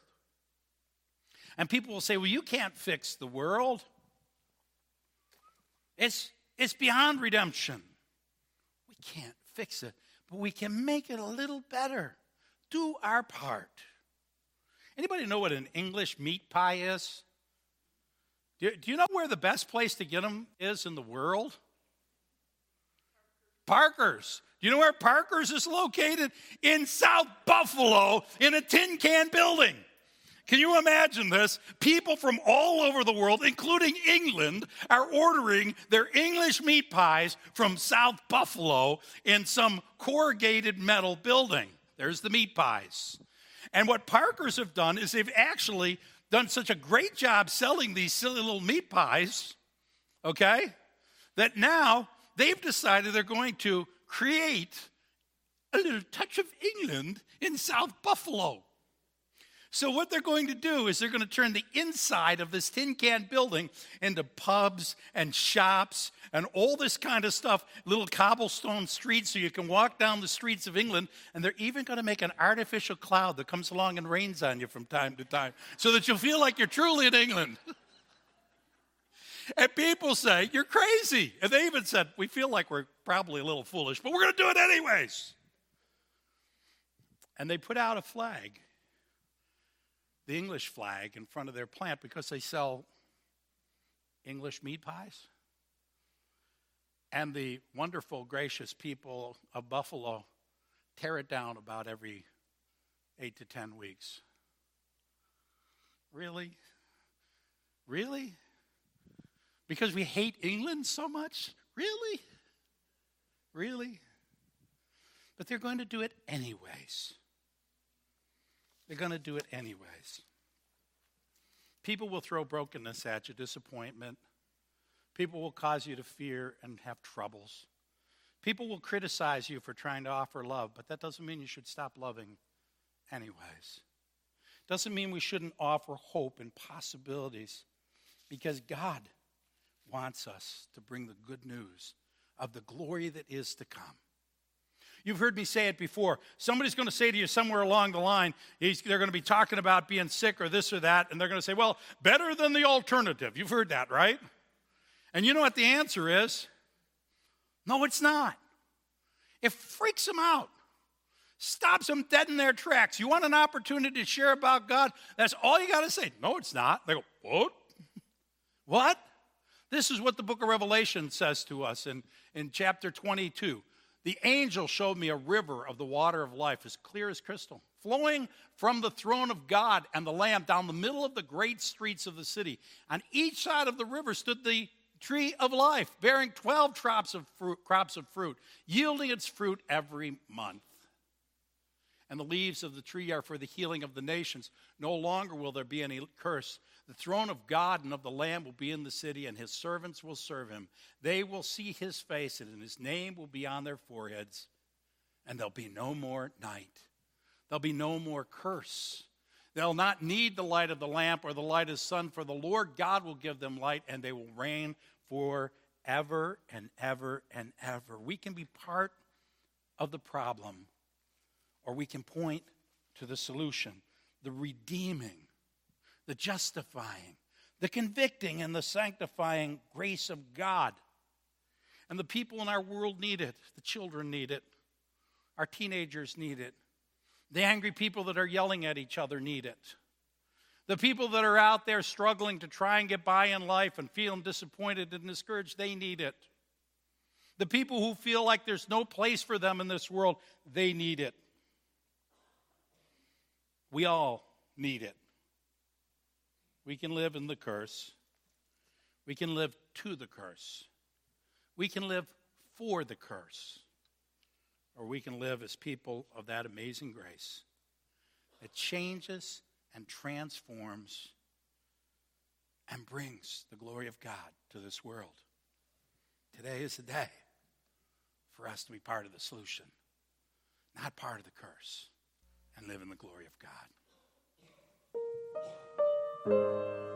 Speaker 1: And people will say, well, you can't fix the world. It's, it's beyond redemption. We can't fix it, but we can make it a little better do our part. Anybody know what an English meat pie is? Do you, know where the best place to get them is in the world? Parker's. Do you know where Parker's is located? In South Buffalo in a tin can building. Can you imagine this? People from all over the world, including England, are ordering their English meat pies from South Buffalo in some corrugated metal building. There's the meat pies. And what Parkers have done is they've actually done such a great job selling these silly little meat pies, okay, that now they've decided they're going to create a little touch of England in South Buffalo. So, what they're going to do is they're going to turn the inside of this tin can building into pubs and shops and all this kind of stuff, little cobblestone streets so you can walk down the streets of England. And they're even going to make an artificial cloud that comes along and rains on you from time to time so that you'll feel like you're truly in England. and people say, You're crazy. And they even said, We feel like we're probably a little foolish, but we're going to do it anyways. And they put out a flag the English flag in front of their plant because they sell English meat pies. And the wonderful, gracious people of Buffalo tear it down about every eight to ten weeks. Really? Really? Because we hate England so much? Really? Really? But they're going to do it anyways. They're going to do it anyways. People will throw brokenness at you, disappointment. People will cause you to fear and have troubles. People will criticize you for trying to offer love, but that doesn't mean you should stop loving anyways. Doesn't mean we shouldn't offer hope and possibilities because God wants us to bring the good news of the glory that is to come. You've heard me say it before. Somebody's going to say to you somewhere along the line, they're going to be talking about being sick or this or that, and they're going to say, well, better than the alternative. You've heard that, right? And you know what the answer is? No, it's not. It freaks them out, stops them dead in their tracks. You want an opportunity to share about God? That's all you got to say. No, it's not. They go, what? what? This is what the book of Revelation says to us in, in chapter 22. The angel showed me a river of the water of life, as clear as crystal, flowing from the throne of God and the Lamb down the middle of the great streets of the city. On each side of the river stood the tree of life, bearing 12 crops of fruit, crops of fruit yielding its fruit every month and the leaves of the tree are for the healing of the nations. No longer will there be any curse. The throne of God and of the Lamb will be in the city, and his servants will serve him. They will see his face, and his name will be on their foreheads, and there'll be no more night. There'll be no more curse. They'll not need the light of the lamp or the light of the sun, for the Lord God will give them light, and they will reign forever and ever and ever. We can be part of the problem or we can point to the solution, the redeeming, the justifying, the convicting and the sanctifying grace of God. And the people in our world need it. The children need it. Our teenagers need it. The angry people that are yelling at each other need it. The people that are out there struggling to try and get by in life and feeling disappointed and discouraged, they need it. The people who feel like there's no place for them in this world, they need it. We all need it. We can live in the curse. We can live to the curse. We can live for the curse. Or we can live as people of that amazing grace that changes and transforms and brings the glory of God to this world. Today is the day for us to be part of the solution, not part of the curse, and live in the glory of God.
Speaker 7: Amazing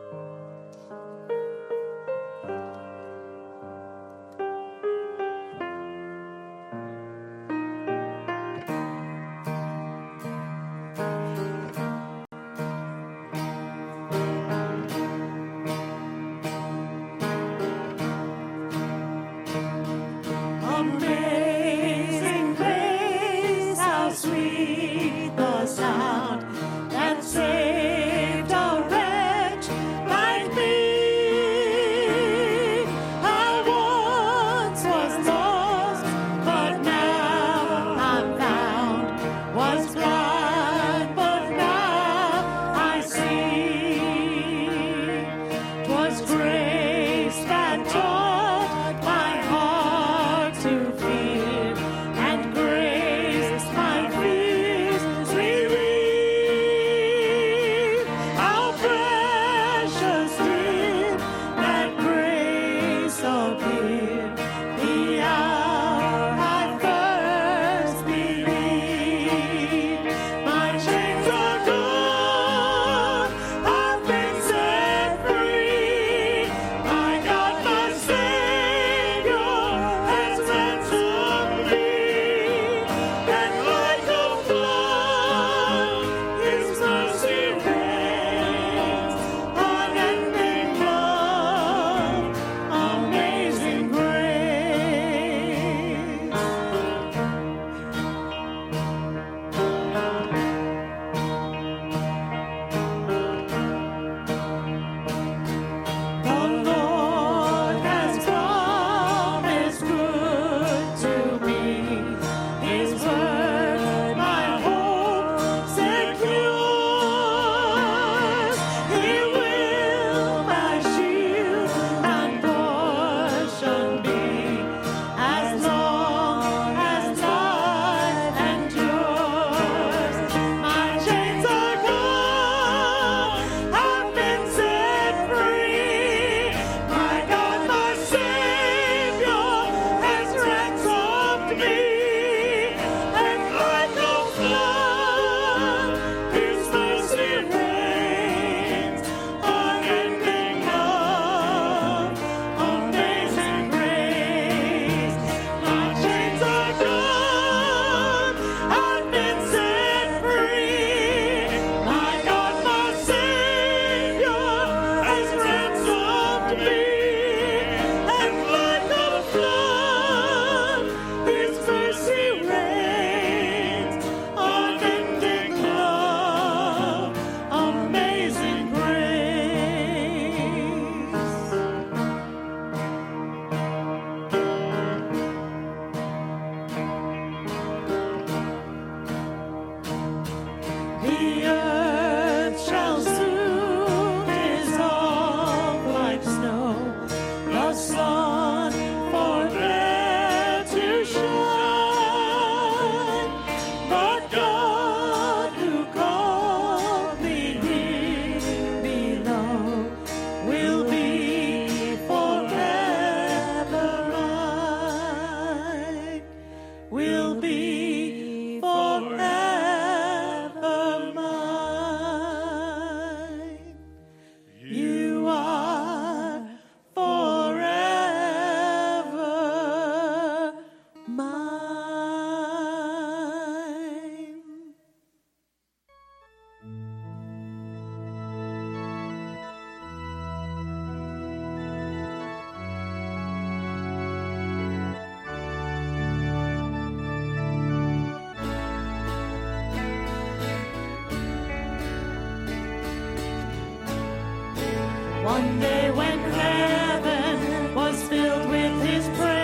Speaker 7: One day when heaven was filled with his praises,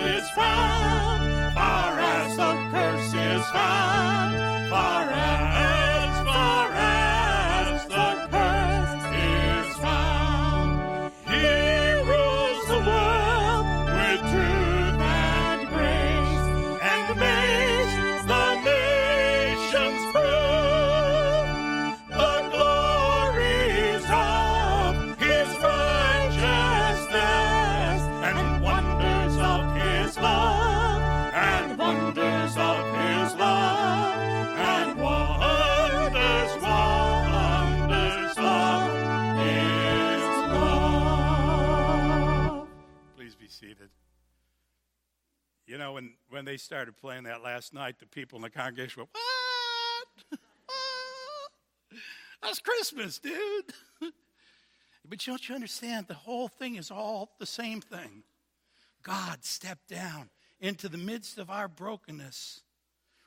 Speaker 7: is found, far as the curse is found,
Speaker 1: when, they started playing that last night, the people in the congregation went, What? What? That's Christmas, dude. but don't you understand? The whole thing is all the same thing. God stepped down into the midst of our brokenness,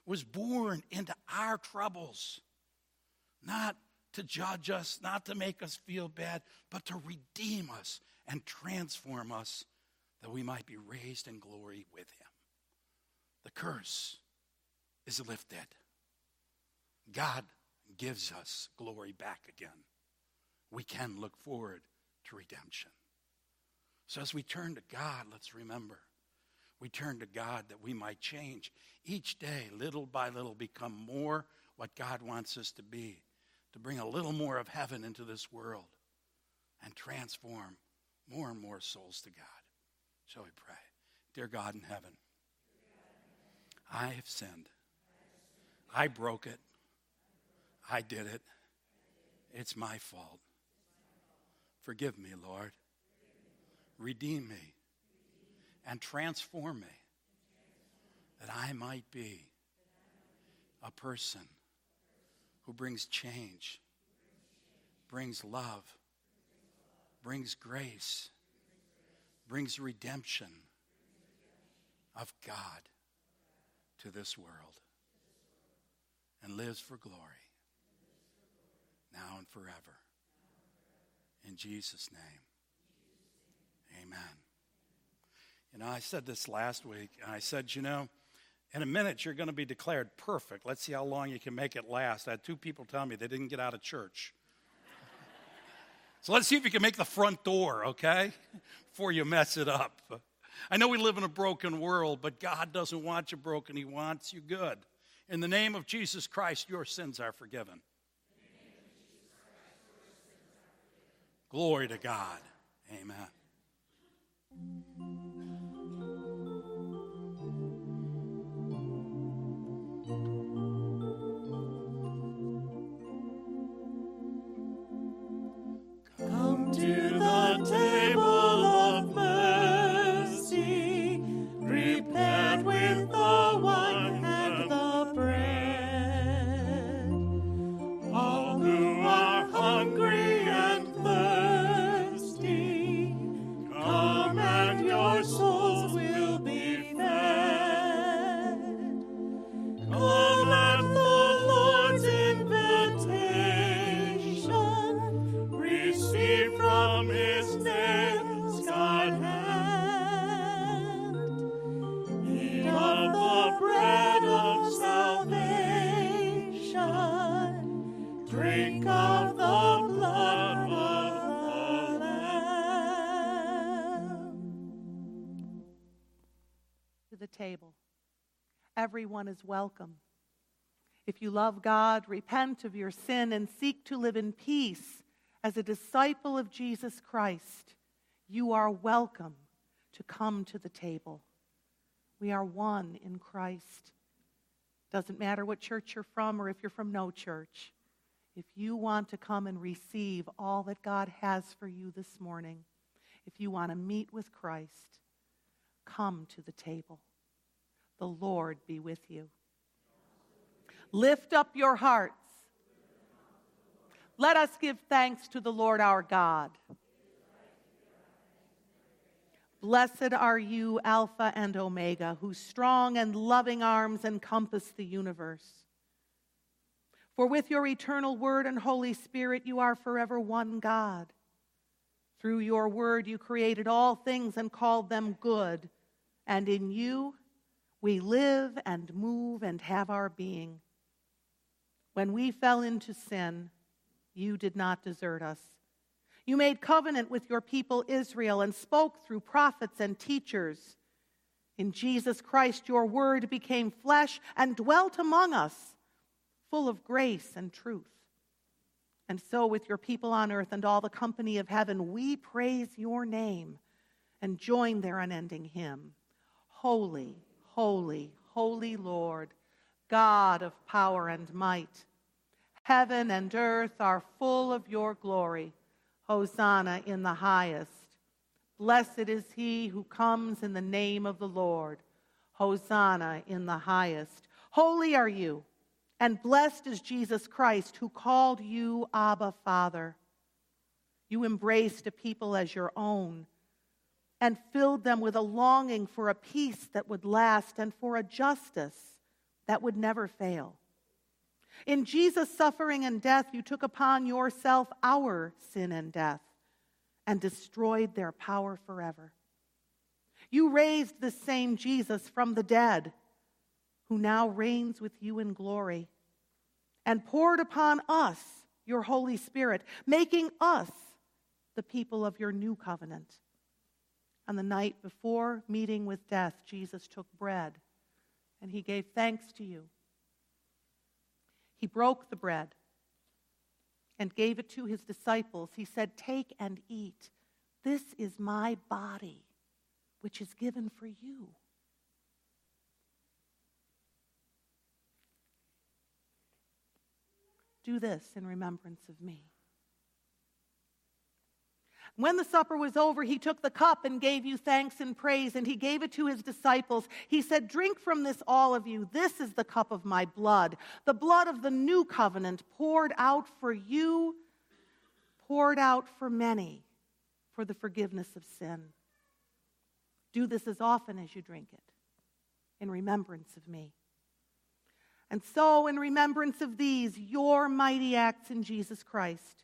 Speaker 1: was born into our troubles, not to judge us, not to make us feel bad, but to redeem us and transform us that we might be raised in glory with him. The curse is lifted. God gives us glory back again. We can look forward to redemption. So as we turn to God, let's remember we turn to God that we might change each day, little by little, become more what God wants us to be, to bring a little more of heaven into this world and transform more and more souls to God. Shall we pray? Dear God in heaven, I have sinned. I broke it. I did it. It's my fault. Forgive me, Lord. Redeem me and transform me that I might be a person who brings change, brings love, brings grace, brings redemption of God to this world and lives for glory now and forever. In Jesus' name, amen. You know, I said this last week, and I said, you know, in a minute you're going to be declared perfect. Let's see how long you can make it last. I had two people tell me they didn't get out of church. so let's see if you can make the front door, okay? Before you mess it up. I know we live in a broken world, but God doesn't want you broken, He wants you good. In the name of Jesus Christ, your sins are forgiven. Glory to God. Amen.
Speaker 5: Everyone is welcome. If you love God, repent of your sin and seek to live in peace as a disciple of Jesus Christ, you are welcome to come to the table. We are one in Christ. Doesn't matter what church you're from or if you're from no church. If you want to come and receive all that God has for you this morning, if you want to meet with Christ, come to the table. The Lord be with you. Lift up your hearts. Let us give thanks to the Lord our God. Blessed are you, Alpha and Omega, whose strong and loving arms encompass the universe. For with your eternal word and Holy Spirit, you are forever one God. Through your word, you created all things and called them good and in you we live and move and have our being. When we fell into sin, you did not desert us. You made covenant with your people Israel and spoke through prophets and teachers. In Jesus Christ, your word became flesh and dwelt among us, full of grace and truth. And so, with your people on earth and all the company of heaven, we praise your name and join their unending hymn Holy, holy, holy Lord, God of power and might. Heaven and earth are full of your glory. Hosanna in the highest. Blessed is he who comes in the name of the Lord. Hosanna in the highest. Holy are you, and blessed is Jesus Christ, who called you Abba, Father. You embraced a people as your own and filled them with a longing for a peace that would last and for a justice that would never fail. In Jesus' suffering and death, you took upon yourself our sin and death and destroyed their power forever. You raised the same Jesus from the dead, who now reigns with you in glory, and poured upon us your Holy Spirit, making us the people of your new covenant. On the night before meeting with death, Jesus took bread and he gave thanks to you. He broke the bread and gave it to his disciples. He said, Take and eat. This is my body, which is given for you. Do this in remembrance of me. When the supper was over, he took the cup and gave you thanks and praise, and he gave it to his disciples. He said, Drink from this, all of you. This is the cup of my blood, the blood of the new covenant, poured out for you, poured out for many for the forgiveness of sin. Do this as often as you drink it in remembrance of me. And so, in remembrance of these, your mighty acts in Jesus Christ,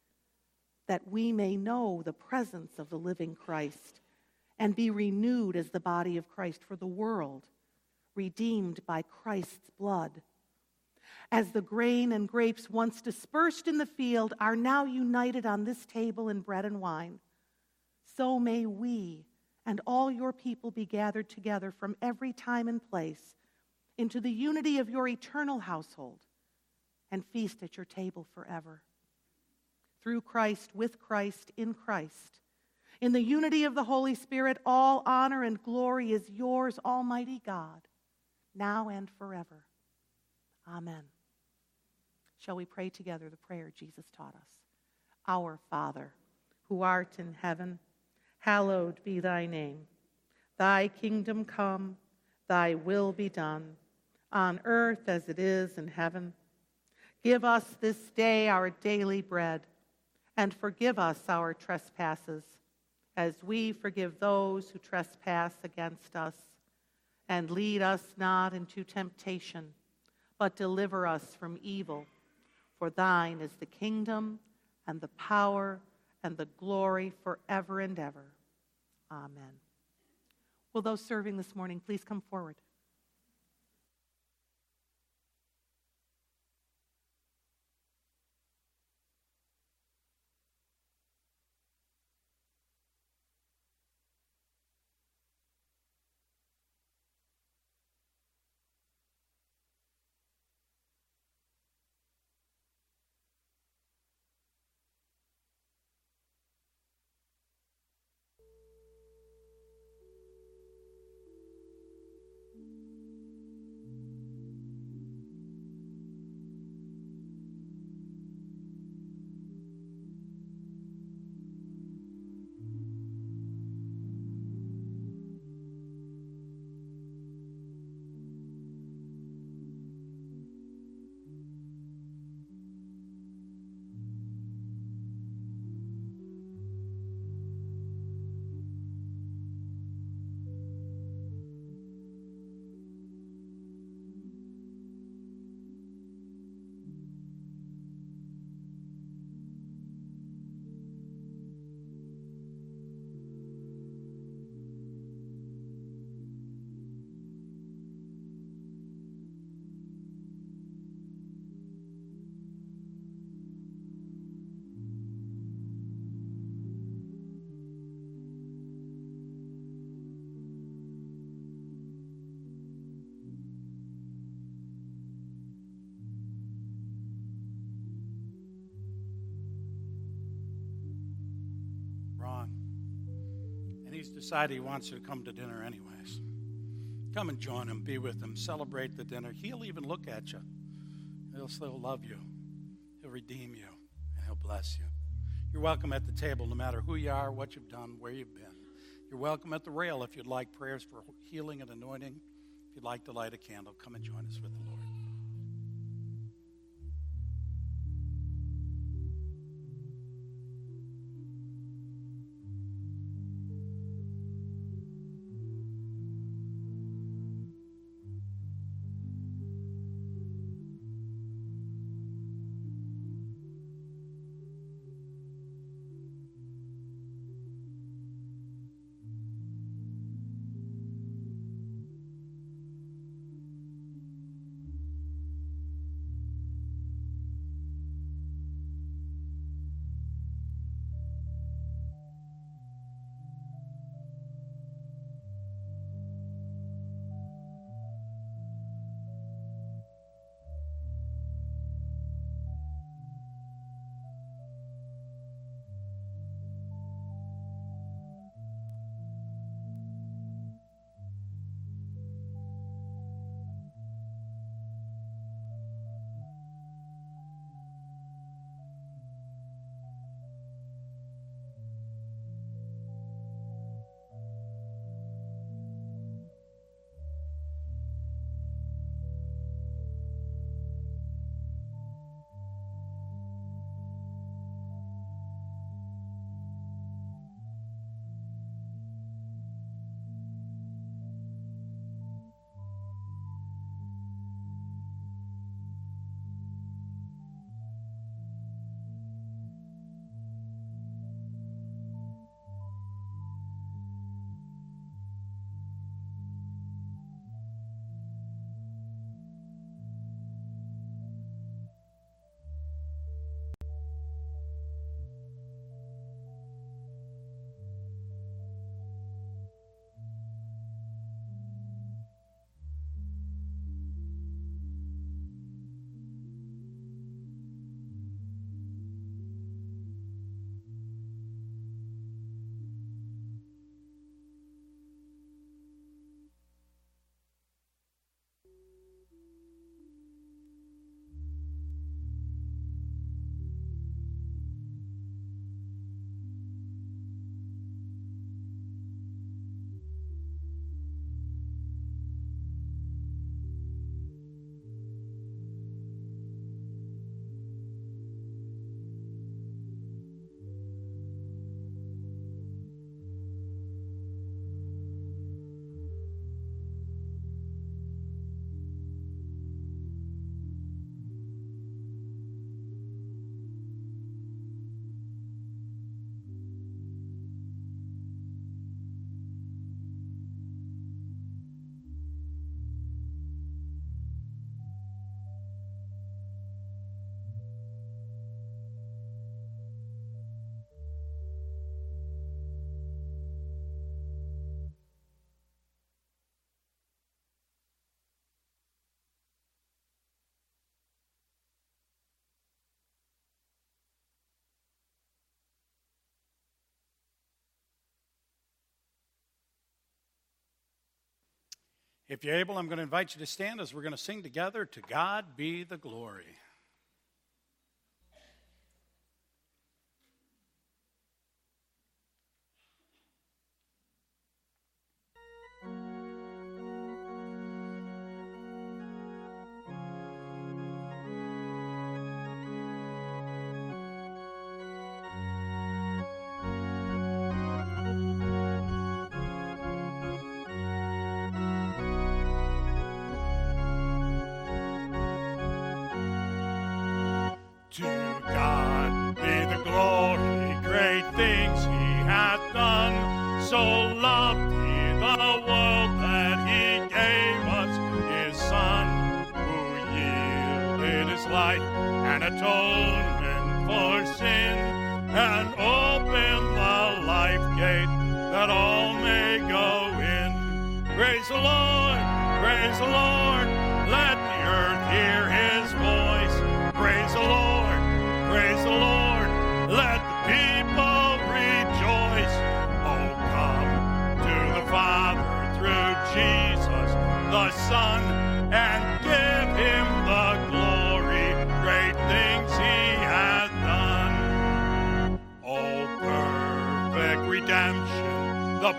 Speaker 5: that we may know the presence of the living Christ and be renewed as the body of Christ for the world, redeemed by Christ's blood. As the grain and grapes once dispersed in the field are now united on this table in bread and wine, so may we and all your people be gathered together from every time and place into the unity of your eternal household and feast at your table forever through Christ, with Christ, in Christ. In the unity of the Holy Spirit, all honor and glory is yours, Almighty God, now and forever. Amen. Shall we pray together the prayer Jesus taught us? Our Father, who art in heaven, hallowed be thy name. Thy kingdom come, thy will be done, on earth as it is in heaven. Give us this day our daily bread and forgive us our trespasses, as we forgive those who trespass against us. And lead us not into temptation, but deliver us from evil. For thine is the kingdom, and the power, and the glory forever and ever. Amen. Will those serving this morning please come forward?
Speaker 1: He's decided he wants you to come to dinner anyways. Come and join him, be with him, celebrate the dinner. He'll even look at you. He'll still love you. He'll redeem you, and he'll bless you. You're welcome at the table no matter who you are, what you've done, where you've been. You're welcome at the rail if you'd like prayers for healing and anointing. If you'd like to light a candle, come and join us with the Lord. If you're able, I'm going to invite you to stand as we're going to sing together To God Be the Glory.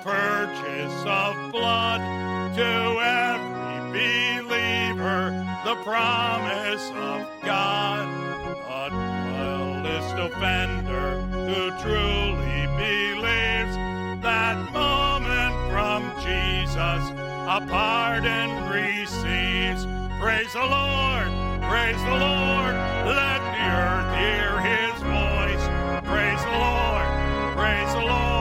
Speaker 1: Purchase of blood to every believer, the promise of God. The duelist offender who truly believes that moment from Jesus a pardon receives. Praise the Lord, praise the Lord, let the earth hear his voice. Praise the Lord, praise the Lord,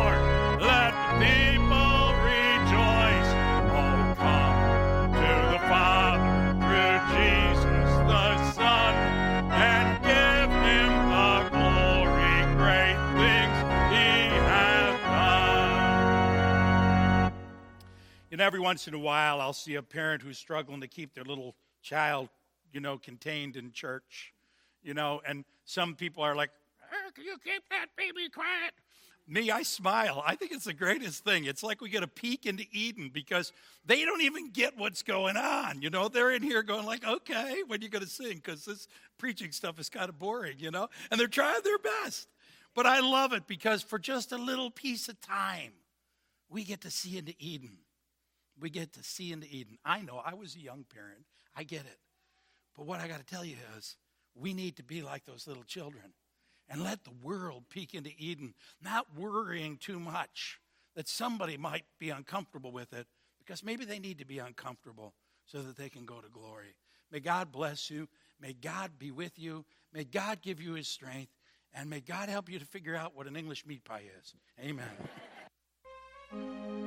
Speaker 1: Know, every once in a while, I'll see a parent who's struggling to keep their little child, you know, contained in church. You know, and some people are like, "Eh, "Can you keep that baby quiet?" Me, I smile. I think it's the greatest thing. It's like we get a peek into Eden because they don't even get what's going on. You know, they're in here going like, "Okay, when are you going to sing?" Because this preaching stuff is kind of boring. You know, and they're trying their best. But I love it because for just a little piece of time, we get to see into Eden. We get to see into Eden. I know I was a young parent. I get it. But what I got to tell you is we need to be like those little children and let the world peek into Eden, not worrying too much that somebody might be uncomfortable with it because maybe they need to be uncomfortable so that they can go to glory. May God bless you. May God be with you. May God give you his strength. And may God help you to figure out what an English meat pie is. Amen.